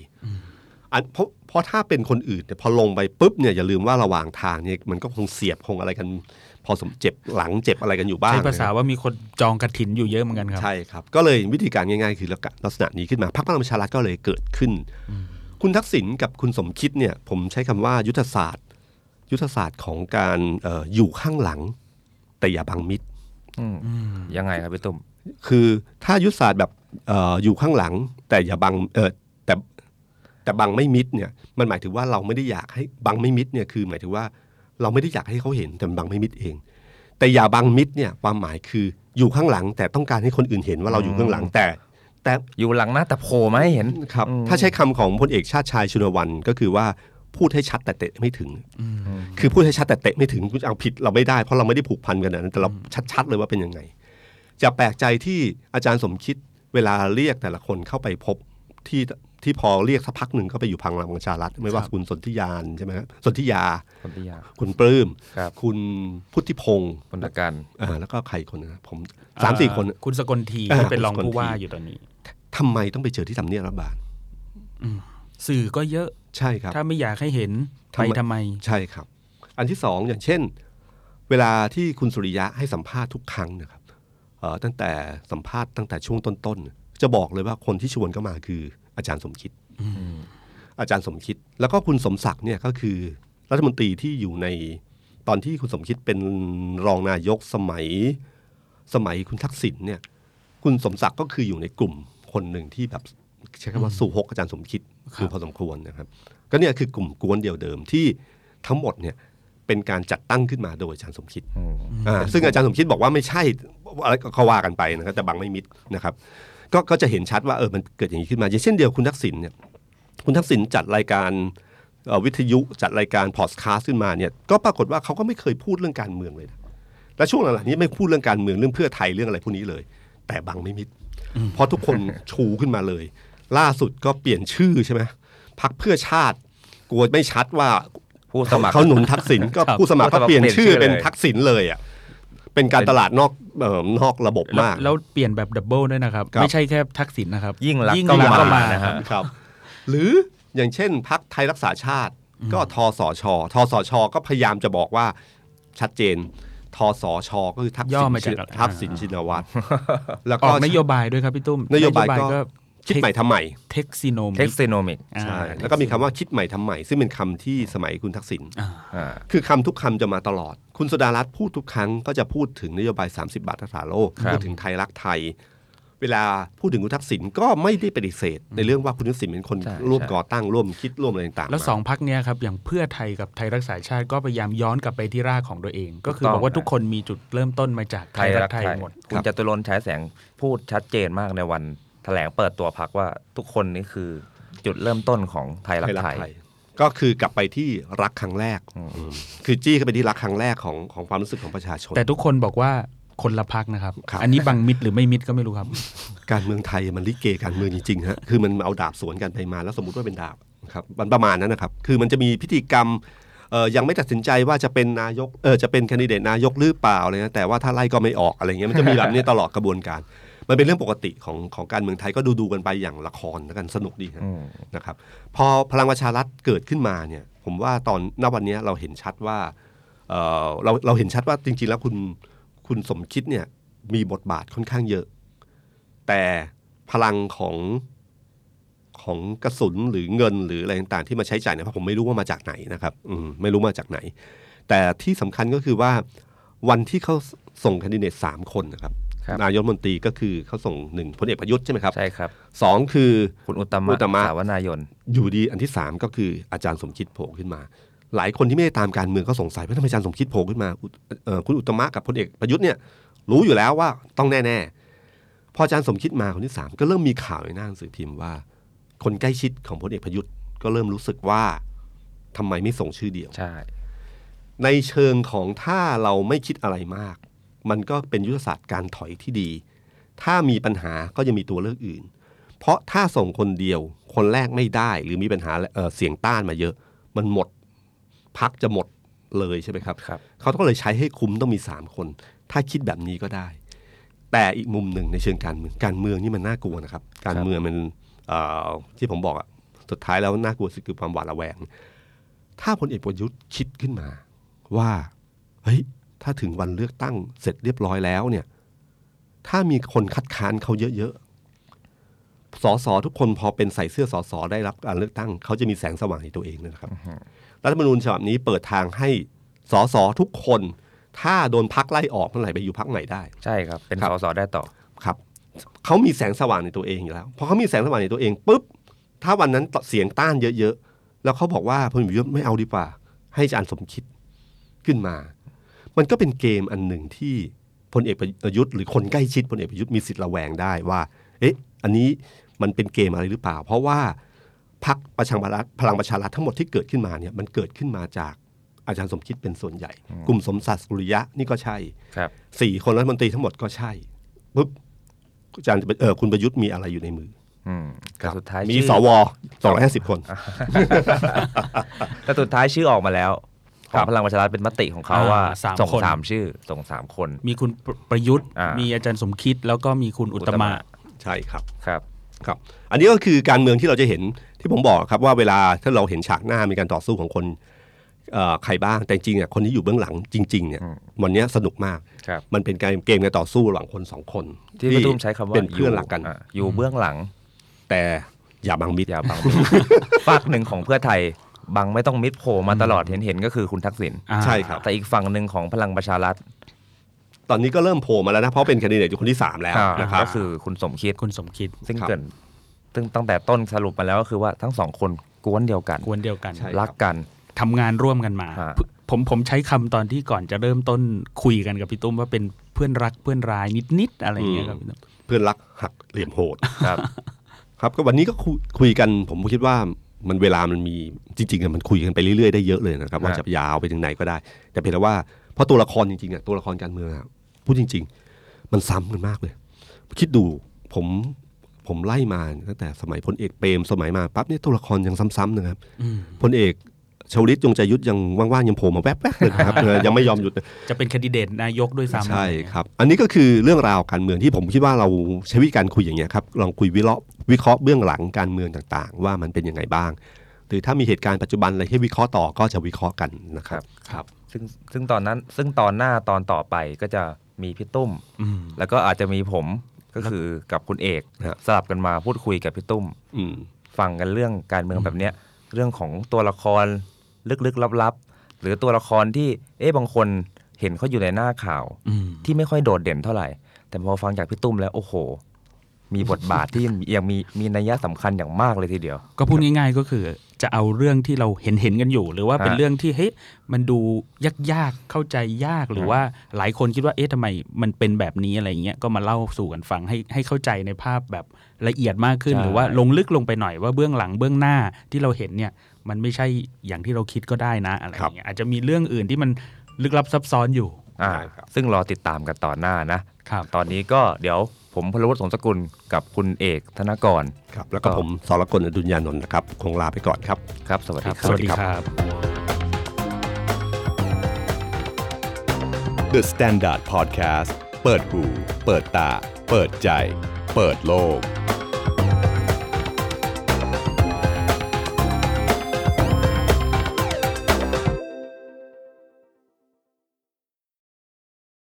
Speaker 2: อันเพราะเพราะถ้าเป็นคนอื่นเนี่ยพอลงไปปุ๊บเนี่ยอย่าลืมว่าระหว่างทางเนี่ยมันก็คงเสียบคงอะไรกัน พอสมเจ็บหลังเจ็บอะไรกันอยู่บ้าง
Speaker 4: ใช้ภาษา
Speaker 2: นะครับ
Speaker 4: ว่ามีคนจองกระถินอยู่เยอะเหมือนกันครับ
Speaker 2: ใช่ครับ ก็เลยวิธีการง่ายๆ คือลักษณะนี้ขึ้นมาพรรคพลังประชารัฐก็เลยเกิดขึ้น คุณทักษิณกับคุณสมคิดเนี่ยผมใช้คำว่ายุทธศาสตร์ ยุทธศาสตร์ของการเอออยู่ข้างหลัง แต่อย่าบังมิด
Speaker 3: อืม ยังไงครับพี่ตุ้ม
Speaker 2: คือถ้ายุทธศาสตร์แบบเอออยู่ข้างหลัง แต่อย่าบังเออแต่แต่บังไม่มิดเนี่ยมันหมายถึงว่าเราไม่ได้อยากให้บังไม่มิดเนี่ยคือหมายถึงว่าเราไม่ได้อยากให้เขาเห็นแต่มันบังไม่มิดเอง แต่อย่าบังมิดเนี่ยความหมายคืออยู่ข้างหลัง แต่ต้องการให้คนอื่นเห็นว่าเราอยู่ข้างหลังแต่ แต่
Speaker 3: อยู่หลังนะแต่โผล่มาให้เห็น
Speaker 2: ครับ
Speaker 3: อืม
Speaker 2: ถ้าใช้คำของพลเอกชาติชายชุนวันก็คือว่า พูดให้ชัดแต่เตะไม่ถึง คือพูดให้ชัดแต่เตะไม่ถึงคุณจะเอาผิดเราไม่ได้เพราะเราไม่ได้ผูกพันกันนะแต่เราชัดๆเลยว่าเป็นยังไงจะแปลกใจที่อาจารย์สมคิดเวลาเรียกแต่ละคนเข้าไปพบที่ที่พอเรียกสักพักหนึ่งก็ไปอยู่พังรังประชารัฐไม่ว่าคุณสนธิยานใช่ไหมครับสนธิยา
Speaker 3: คนที่ยาก
Speaker 2: คุณปลื้ม
Speaker 3: ครับ
Speaker 2: คุณพุทธิพงศ์
Speaker 3: คนตะการ
Speaker 2: อ่าแล้วก็ใครคนนะผมสามสี่คน
Speaker 4: อ่คุณสกลที
Speaker 2: อ่า
Speaker 4: ที่เป็นรอง
Speaker 2: คุณสกล
Speaker 4: ผู้ว่า
Speaker 2: ที
Speaker 4: อยู่ตอนนี้
Speaker 2: ทำไมต้องไปเจอที่ทำเนียบรัฐบาล
Speaker 4: สื่อก็เยอะ
Speaker 2: ใช่ครับ
Speaker 4: ถ้าไม่อยากให้เห็น
Speaker 2: ทำ
Speaker 4: ไป
Speaker 2: ไม
Speaker 4: ทำไม
Speaker 2: ใช่ครับ อันที่สองอย่างเช่น เวลาที่คุณสุริยะให้สัมภาษณ์ทุกครั้งนะครับเอ่อตั้งแต่สัมภาษณ์ตั้งแต่ช่วงต้นๆ จะบอกเลยว่าคนที่ชวนเข้ามาคืออาจารย์สมคิด อาจารย์สมคิด แล้วก็คุณสมศักดิ์เนี่ยก็คือรัฐมนตรีที่อยู่ในตอนที่คุณสมคิดเป็นรองนายกสมัยสมัยคุณทักษิณเนี่ย คุณสมศักดิ์ก็คืออยู่ในกลุ่มคนหนึ่งที่แบบใช้คำว่าสู่ฮกอาจารย์สมคิด คือพอสมควรนะครับ ก็เนี่ยคือกลุ่มกวนเดียวเดิมที่ทั้งหมดเนี่ยเป็นการจัดตั้งขึ้นมาโดยอาจารย์สมคิดอ่าซึ่งอาจารย์สมคิดบอกว่าไม่ใช่อะไรก็เขาว่ากันไปนะครับแต่บางไม่มิดนะครับ ก็ก็จะเห็นชัดว่าเออมันเกิดอย่างนี้ขึ้นมาอย่างเช่นเดียวคุณทักษิณเนี่ยคุณทักษิณจัดรายการเอ่อวิทยุจัดรายการพอดคาสต์ขึ้นมาเนี่ยก็ปรากฏว่าเขาก็ไม่เคยพูดเรื่องการเมืองเลยนะและช่วงหลังๆนี้ไม่พูดเรื่องการเมืองเรื่องเพื่อไทยเรื่องอะไรพวกนี้เลย แต่บางไม่มิดเพราะทุกคนชูขึ้นมาเลย ล่าสุดก็เปลี่ยนชื่อใช่ไหมพักเพื่อชาติกลัวไม่ชัดว่า
Speaker 3: ผู้สมัคร
Speaker 2: เขาหนุนทักษิณก็
Speaker 4: ครับ
Speaker 2: ผู้สมัคร
Speaker 3: ผู้
Speaker 2: ก็
Speaker 3: สมัคร
Speaker 2: เปลี่ยนชื่อ
Speaker 3: เปลี่
Speaker 2: เป็
Speaker 3: ย
Speaker 2: น
Speaker 3: นชื่อเลย
Speaker 2: ทักษิณเลยอะเป็นการตลาดนอกเอ่อนอกระบบ
Speaker 4: แล้ว
Speaker 2: มาก
Speaker 4: แล้วเปลี่ยนแบบดับเบิลด้วยนะครับ
Speaker 2: ครับ
Speaker 4: ไม่ใช่แค่ทักษิณนะครับ
Speaker 3: ยิ่งรักษณ์
Speaker 4: ยิ่ง
Speaker 3: ก็
Speaker 4: รักษณ์ก็
Speaker 3: มา
Speaker 4: มา
Speaker 3: นะ
Speaker 4: นะ
Speaker 3: ค
Speaker 4: ค
Speaker 3: รั
Speaker 4: รับบ
Speaker 2: ครับ หรืออย่างเช่นพักไทยรักษาชาติ ก็ทสชทสช ก็พยายามจะบอกว่าชัดเจนทสช ก็คือทัก
Speaker 4: ย่
Speaker 2: ษิ
Speaker 4: อ
Speaker 2: ณ
Speaker 4: มาจากอะไร
Speaker 2: ทักษิณชินวัตรแล้ว
Speaker 4: อ
Speaker 2: ก็
Speaker 4: อกนโยบายด้วยครับพี่ตุ้ม
Speaker 2: นโยบายก็ คิดใหม่ทำใหม่
Speaker 4: เท็กซิโนม
Speaker 3: เท็กซิโนมิก
Speaker 2: ใช่แล้วก็มีคำว่าคิดใหม่ทำใหม่ ซึ่งเป็นคำที่สมัยคุณทักษิณ
Speaker 3: อ่า
Speaker 2: คือคำทุกคำจะมาตลอด คุณสดารัตน์พูดทุกครั้งก็จะพูดถึงนโยบาย 30 บาทรักษาโลก
Speaker 3: ครับ
Speaker 2: พูดถึงไทยรักไทย เวลาพูดถึงคุณทักษิณก็ไม่ได้ปฏิเสธ ในเรื่องว่าคุณทักษิณเป็นคน
Speaker 3: ใช่
Speaker 2: ร่วม
Speaker 3: ใช่
Speaker 2: ก่อตั้งร่วมคิดร่วมอะไรต่างๆ
Speaker 4: แล้ว
Speaker 2: มา
Speaker 4: สองพักเนี้ยครับอย่างเพื่อไทยกับไทยรักษาชาติก็พยายามย้อนกลับไปที่รากของตัวเอง ก็คือ
Speaker 3: ถูกต้อง
Speaker 4: บอกว่าทุกคนมีจุดเริ่มต้นมาจากไท
Speaker 3: ไท
Speaker 4: ย
Speaker 3: ย
Speaker 4: รั
Speaker 3: รั
Speaker 4: ก
Speaker 3: ก
Speaker 4: ไท
Speaker 3: ไท
Speaker 4: ย
Speaker 3: ย
Speaker 4: หมด
Speaker 3: คุณจตุรนต์ฉายแสงพูดชัดเจนมากในวันแถลงเปิดตัวพักว่าทุกคนนี่คือจุดเริ่มต้นของไทยรัก
Speaker 2: ไทยรัก
Speaker 3: ไทย
Speaker 2: ไทยก็คือกลับไปที่รักครั้งแรกอืมคือจี้เข้าไปที่รักครั้งแรกของของความรู้สึกของประชาชน
Speaker 4: แต่ทุกคนบอกว่าคนละพักนะครับ
Speaker 2: ครับ
Speaker 4: อันนี้บังมิดหรือไม่มิดก็ไม่รู้ครับ
Speaker 2: การเมืองไทยมันลิเกการเมืองจริงๆฮะคือมันเอาดาบสวนกันไปมาแล้วสมมติว่าเป็นดาบครับมันประมาณนั้นนะครับ คือมันจะมีพิธีกรรมเอ่อยังไม่ตัดสินใจว่าจะเป็นนายกเออจะเป็นแคนดิเดตนายกหรือเปล่าอะไรนะแต่ว่าถ้าไล่ก็ไม่ออกอะไรเงี้ยมันจะมีแบบนี้ตลอดกระบวนการ มันเป็นเรื่องปกติของของการเมืองไทยก็ดูดูๆกันไปอย่างละครแล้วกันสนุกดีฮะ
Speaker 3: อืม
Speaker 2: นะครับ พอพลังประชารัฐเกิดขึ้นมาเนี่ย ผมว่าตอนณวันนี้เราเห็นชัดว่าเอ่อเราเราเห็นชัดว่าจริง ๆ แล้วคุณคุณสมคิดเนี่ยมีบทบาทค่อนข้างเยอะ แต่พลังของของกระสุนหรือเงินหรืออะไรต่างๆที่มาใช้จ่ายเนี่ยเพราะผมไม่รู้ว่ามาจากไหนนะครับ อืมไม่รู้มาจากไหน แต่ที่สำคัญก็คือว่าวันที่เขาส่งแคนดิเดตสามคนนะครับ
Speaker 3: ครับ
Speaker 2: นายกรัฐมนตรีก็คือเขาส่งหนึ่งพลเอกประยุทธ์ใช่ไหมครับ
Speaker 3: ใช่ครับ
Speaker 2: สองคือ
Speaker 3: คุณอุตต
Speaker 2: อุ
Speaker 3: มะ
Speaker 2: ตตมะ
Speaker 3: สาวนายน
Speaker 2: อยู่ดีอันที่สามก็คืออาจารย์สมคิดโผล่ขึ้นมา หลายคนที่ไม่ได้ตามการเมืองก็สงสัยว่าทำไมอาจารย์สมคิดโผล่ขึ้นมาอุเอ่อคุณอุตตมะกับพลเอกประยุทธ์เนี่ย รู้อยู่แล้วว่าต้องแน่ๆพออาจารย์สมคิดมาคนที่สามก็เริ่มมีข่าวในหน้าหนังสือพิมพ์ว่า คนใกล้ชิดของพลเอกประยุทธ์ก็เริ่มรู้สึกว่าทำไมไม่ส่งชื่อเดียว
Speaker 3: ใช่
Speaker 2: ในเชิงของถ้าเราไม่คิดอะไรมาก มันก็เป็นยุทธศาสตร์การถอยที่ดี ถ้ามีปัญหาก็จะมีตัวเลือกอื่น เพราะถ้าส่งคนเดียวคนแรกไม่ได้หรือมีปัญหาเอ่อเสียงต้านมาเยอะ มันหมดพักจะหมดเลยใช่ไหมครับ
Speaker 3: ครับ
Speaker 2: เขาก็เลยใช้ให้คุ้มต้องมีสามคน ถ้าคิดแบบนี้ก็ได้ แต่อีกมุมหนึ่งในเชิงการเมืองการเมืองนี่มันน่ากลัวนะครับ การเมืองมันเอ่อที่ผมบอกอะสุดท้ายแล้วน่ากลัวสุดคือความหวาดระแวง ถ้าพลเอกประยุทธ์คิดขึ้นมาว่าเฮ้ย ถ้าถึงวันเลือกตั้งเสร็จเรียบร้อยแล้วเนี่ย ถ้ามีคนคัดค้านเขาเยอะๆสอสอทุกคนพอเป็นใส่เสื้อสอสอได้รับการเลือกตั้ง เขาจะมีแสงสว่างในตัวเองเลยนะครับรัฐธรรมนูญฉบับนี้เปิดทางให้สอสอทุกคน ถ้าโดนพักไล่ออกเมื่อไหร่ไปอยู่พักใหม่ได้
Speaker 3: ใช่ครับ เป็น
Speaker 2: ครั
Speaker 3: ส
Speaker 2: บ
Speaker 3: สได้ต่อ
Speaker 2: ครับเขามีแสงสว่างในตัวเองอยู่แล้วพอเขามีแสงสว่างในตัวเองปุ๊บถ้าวันนั้นเสียงต้านเยอะๆแล้วเขาบอกว่าพลเอกประยุทธ์ไม่เอาดีกว่า ให้อาจารย์สมคิดขึ้นมา มันก็เป็นเกมอันหนึ่งที่พลเอกประยุทธ์หรือคนใกล้ชิดพลเอกประยุทธ์มีสิทธิ์ระแวงได้ว่า เอ๊ะ อันนี้มันเป็นเกมอะไรหรือเปล่า เพราะว่าพรรคประชารัฐพลังประชารัฐทั้งหมดที่เกิดขึ้นมาเนี่ยมันเกิดขึ้นมาจากอาจารย์สมคิดเป็นส่วนใหญ่ กลุ่มสมศักดิ์สุริยะนี่ก็ใช่
Speaker 3: ครับ
Speaker 2: สี่คนรัฐมนตรีทั้งหมดก็ใช่ปุ๊บอาจารย์เออคุณประยุทธ์มีอะไรอยู่ในมือ
Speaker 3: อืมแต่สุดท้าย
Speaker 2: มี
Speaker 3: ชื่อ
Speaker 2: สวสองร้อยห้าสิบคน
Speaker 3: แต่สุดท้ายชื่อออกมาแล้ว ข
Speaker 2: ครั
Speaker 3: อง
Speaker 2: บ
Speaker 3: พลังประชารัฐเป็นมติของเขา
Speaker 4: อ่า
Speaker 3: ว่า
Speaker 4: สาม
Speaker 3: ส่ง
Speaker 4: คน
Speaker 3: สามชื่อ ส่งสามคน
Speaker 4: มีคุณประประยุทธ์
Speaker 3: อ่ามี
Speaker 4: มีอาจารย์สมคิด แล้วก็มีคุณอุต
Speaker 3: อุต
Speaker 4: ต
Speaker 3: มะ
Speaker 4: มะ
Speaker 2: ใช่ครับ
Speaker 3: ครับ
Speaker 2: ครับ อันนี้ก็คือการเมืองที่เราจะเห็นที่ผมบอกครับว่าเวลาถ้าเราเห็นฉากหน้ามีการต่อสู้ของคนเอ่อใครบ้างแต่จริงๆอะคนที่อยู่เบื้องหลังจริงๆเนี่ย
Speaker 3: อืม
Speaker 2: วันเนี้ยสนุกมาก
Speaker 3: ครับ
Speaker 2: มันเป็นการเกมการต่อสู้ระหว่างคนสองคน
Speaker 3: ที่พี่ตุ้มใช้คำว่า
Speaker 2: เป็นเพื่อนรักกัน
Speaker 3: ยู่ะอยู่เบื้องหลัง
Speaker 2: แต่อย่าบังมิด
Speaker 3: อย่าบังมิดฝากหนึ่งของเพื่อไทย บังไม่ต้องมิดโผล่มาตลอดเห็นเห็นๆก็คือคุณทักษิณ
Speaker 4: อ่า
Speaker 2: ใช่ครับ
Speaker 3: แต่อีกฝั่งหนึ่งของพลังประชารัฐ
Speaker 2: ตอนนี้ก็เริ่มโผล่มาแล้วนะ เพราะเป็นแคนดิเดตอยู่คนที่สามแล้ว
Speaker 3: อ่า
Speaker 2: นะครับ
Speaker 3: ก็คือคุณสมคิด
Speaker 4: คุณสมคิด
Speaker 3: ซึ่ง
Speaker 2: ครับ
Speaker 3: เกิดซึ่งตั้งแต่ต้นสรุปมาแล้วก็คือว่าทั้งสองคนกวนเดียวกัน
Speaker 4: กวนเดียวกัน
Speaker 2: ใช่
Speaker 3: รักกัน
Speaker 4: ทำงานร่วมกันมา
Speaker 3: ฮะ
Speaker 4: ผมผมใช้คำตอนที่ก่อนจะเริ่มต้นคุยกันกับพี่ตุ้มว่าเป็นเพื่อนรักเพื่อนร้ายนิดๆอะไรอย่างเงี้ยครับพี่ตุ้ม
Speaker 2: เพื่อนรักหักเหลี่ยมโหด
Speaker 3: ครับ
Speaker 2: ครับก็วันนี้ก็คุยคุยกันผมคิดว่า มันเวลามันมีจริงๆอะมันคุยกันไปเรื่อยๆได้เยอะเลยนะครับว่า
Speaker 3: ฮะ
Speaker 2: จะยาวไปถึงไหนก็ได้ แต่เพียงแต่ว่าเพราะตัวละครจริงๆอะตัวละครการเมืองอะพูดจริง ๆ มันซ้ำกันมากเลย คิดดูผมผมไล่มาตั้งแต่สมัยพลเอกเปรมสมัยมาปั๊บเนี่ยตัวละครยังซ้ำๆนะครับ
Speaker 4: อืม
Speaker 2: พลเอกชวลิตยงใจยุทธยังว่างๆยังโผล่มาแวบๆเลยนะครับเออยังไม่ยอมหยุดเลย
Speaker 4: จะเป็นแคนดิเดตนายกด้วยซ้ำ
Speaker 2: ใช่ครับ อันนี้ก็คือเรื่องราวการเมืองที่ผมคิดว่าเราใช้วิธีการคุยอย่างเงี้ยครับลองคุยวิเคราะห์ วิเคราะห์เบื้องหลังการเมืองต่างๆ ว่ามันเป็นยังไงบ้าง หรือถ้ามีเหตุการณ์ปัจจุบันอะไรให้วิเคราะห์ต่อก็จะวิเคราะห์กันนะครับครับ
Speaker 3: ซึ่งซึ่งตอนนั้นซึ่งตอนหน้าตอนต่อไปก็จะมีพี่ตุ้ม
Speaker 4: อืม
Speaker 3: แล้วก็อาจจะมีผมก็คือกับคุณเอก
Speaker 2: ฮะ
Speaker 3: สลับกันมาพูดคุยกับพี่ตุ้ม
Speaker 2: อืม
Speaker 3: ฟังกันเรื่องการเมืองแบบเนี้ยเรื่องของตัวละครลึกๆลับๆหรือตัวละครที่เอ๊ะบางคนเห็นเขาอยู่ในหน้าข่าว
Speaker 4: อืม
Speaker 3: ที่ไม่ค่อยโดดเด่นเท่าไหร่ แต่พอฟังจากพี่ตุ้มแล้วโอ้โห มีบทบาทที่ยังมีมีนัยยะสำคัญอย่างมากเลยทีเดียว
Speaker 4: ก็พูดง่าย ๆ ก็คือจะเอาเรื่องที่เราเห็นเห็นๆกันอยู่ หรือว่าเป็น
Speaker 3: ฮะ
Speaker 4: เรื่องที่เฮ้ยมันดูยากๆเข้าใจยากหรือว่าหลายคนคิดว่าเอ๊ะทำไมมันเป็นแบบนี้อะไรอย่างเงี้ยก็มาเล่าสู่กันฟังให้ให้เข้าใจในภาพแบบละเอียดมากขึ้น
Speaker 3: ใช่
Speaker 4: หรือว่าลงลึกลงไปหน่อยว่าเบื้องหลังเบื้องหน้าที่เราเห็นเนี่ยมันไม่ใช่อย่างที่เราคิดก็ได้นะอะไรอย่างเงี้ยอาจจะมีเรื่องอื่นที่มันลึกลับซับซ้อนอยู่
Speaker 3: อ่า
Speaker 2: ใช่ครับ
Speaker 3: ซึ่งรอติดตามกันต่อหน้านะ
Speaker 4: ครับ
Speaker 3: ตอนนี้ก็เดี๋ยว ผมพลวัตสงสกุลกับคุณเอกธนกร
Speaker 2: ครับแล้วก็ผมสรกลอดุญญานนท์นะครับ คงลาไปก่อนครับ
Speaker 3: ครับ สวัสดีค
Speaker 4: ส
Speaker 3: รับ
Speaker 4: วัสดีครับ
Speaker 1: The Standard Podcast เปิดหู เปิดตา เปิดใจ เปิดโลก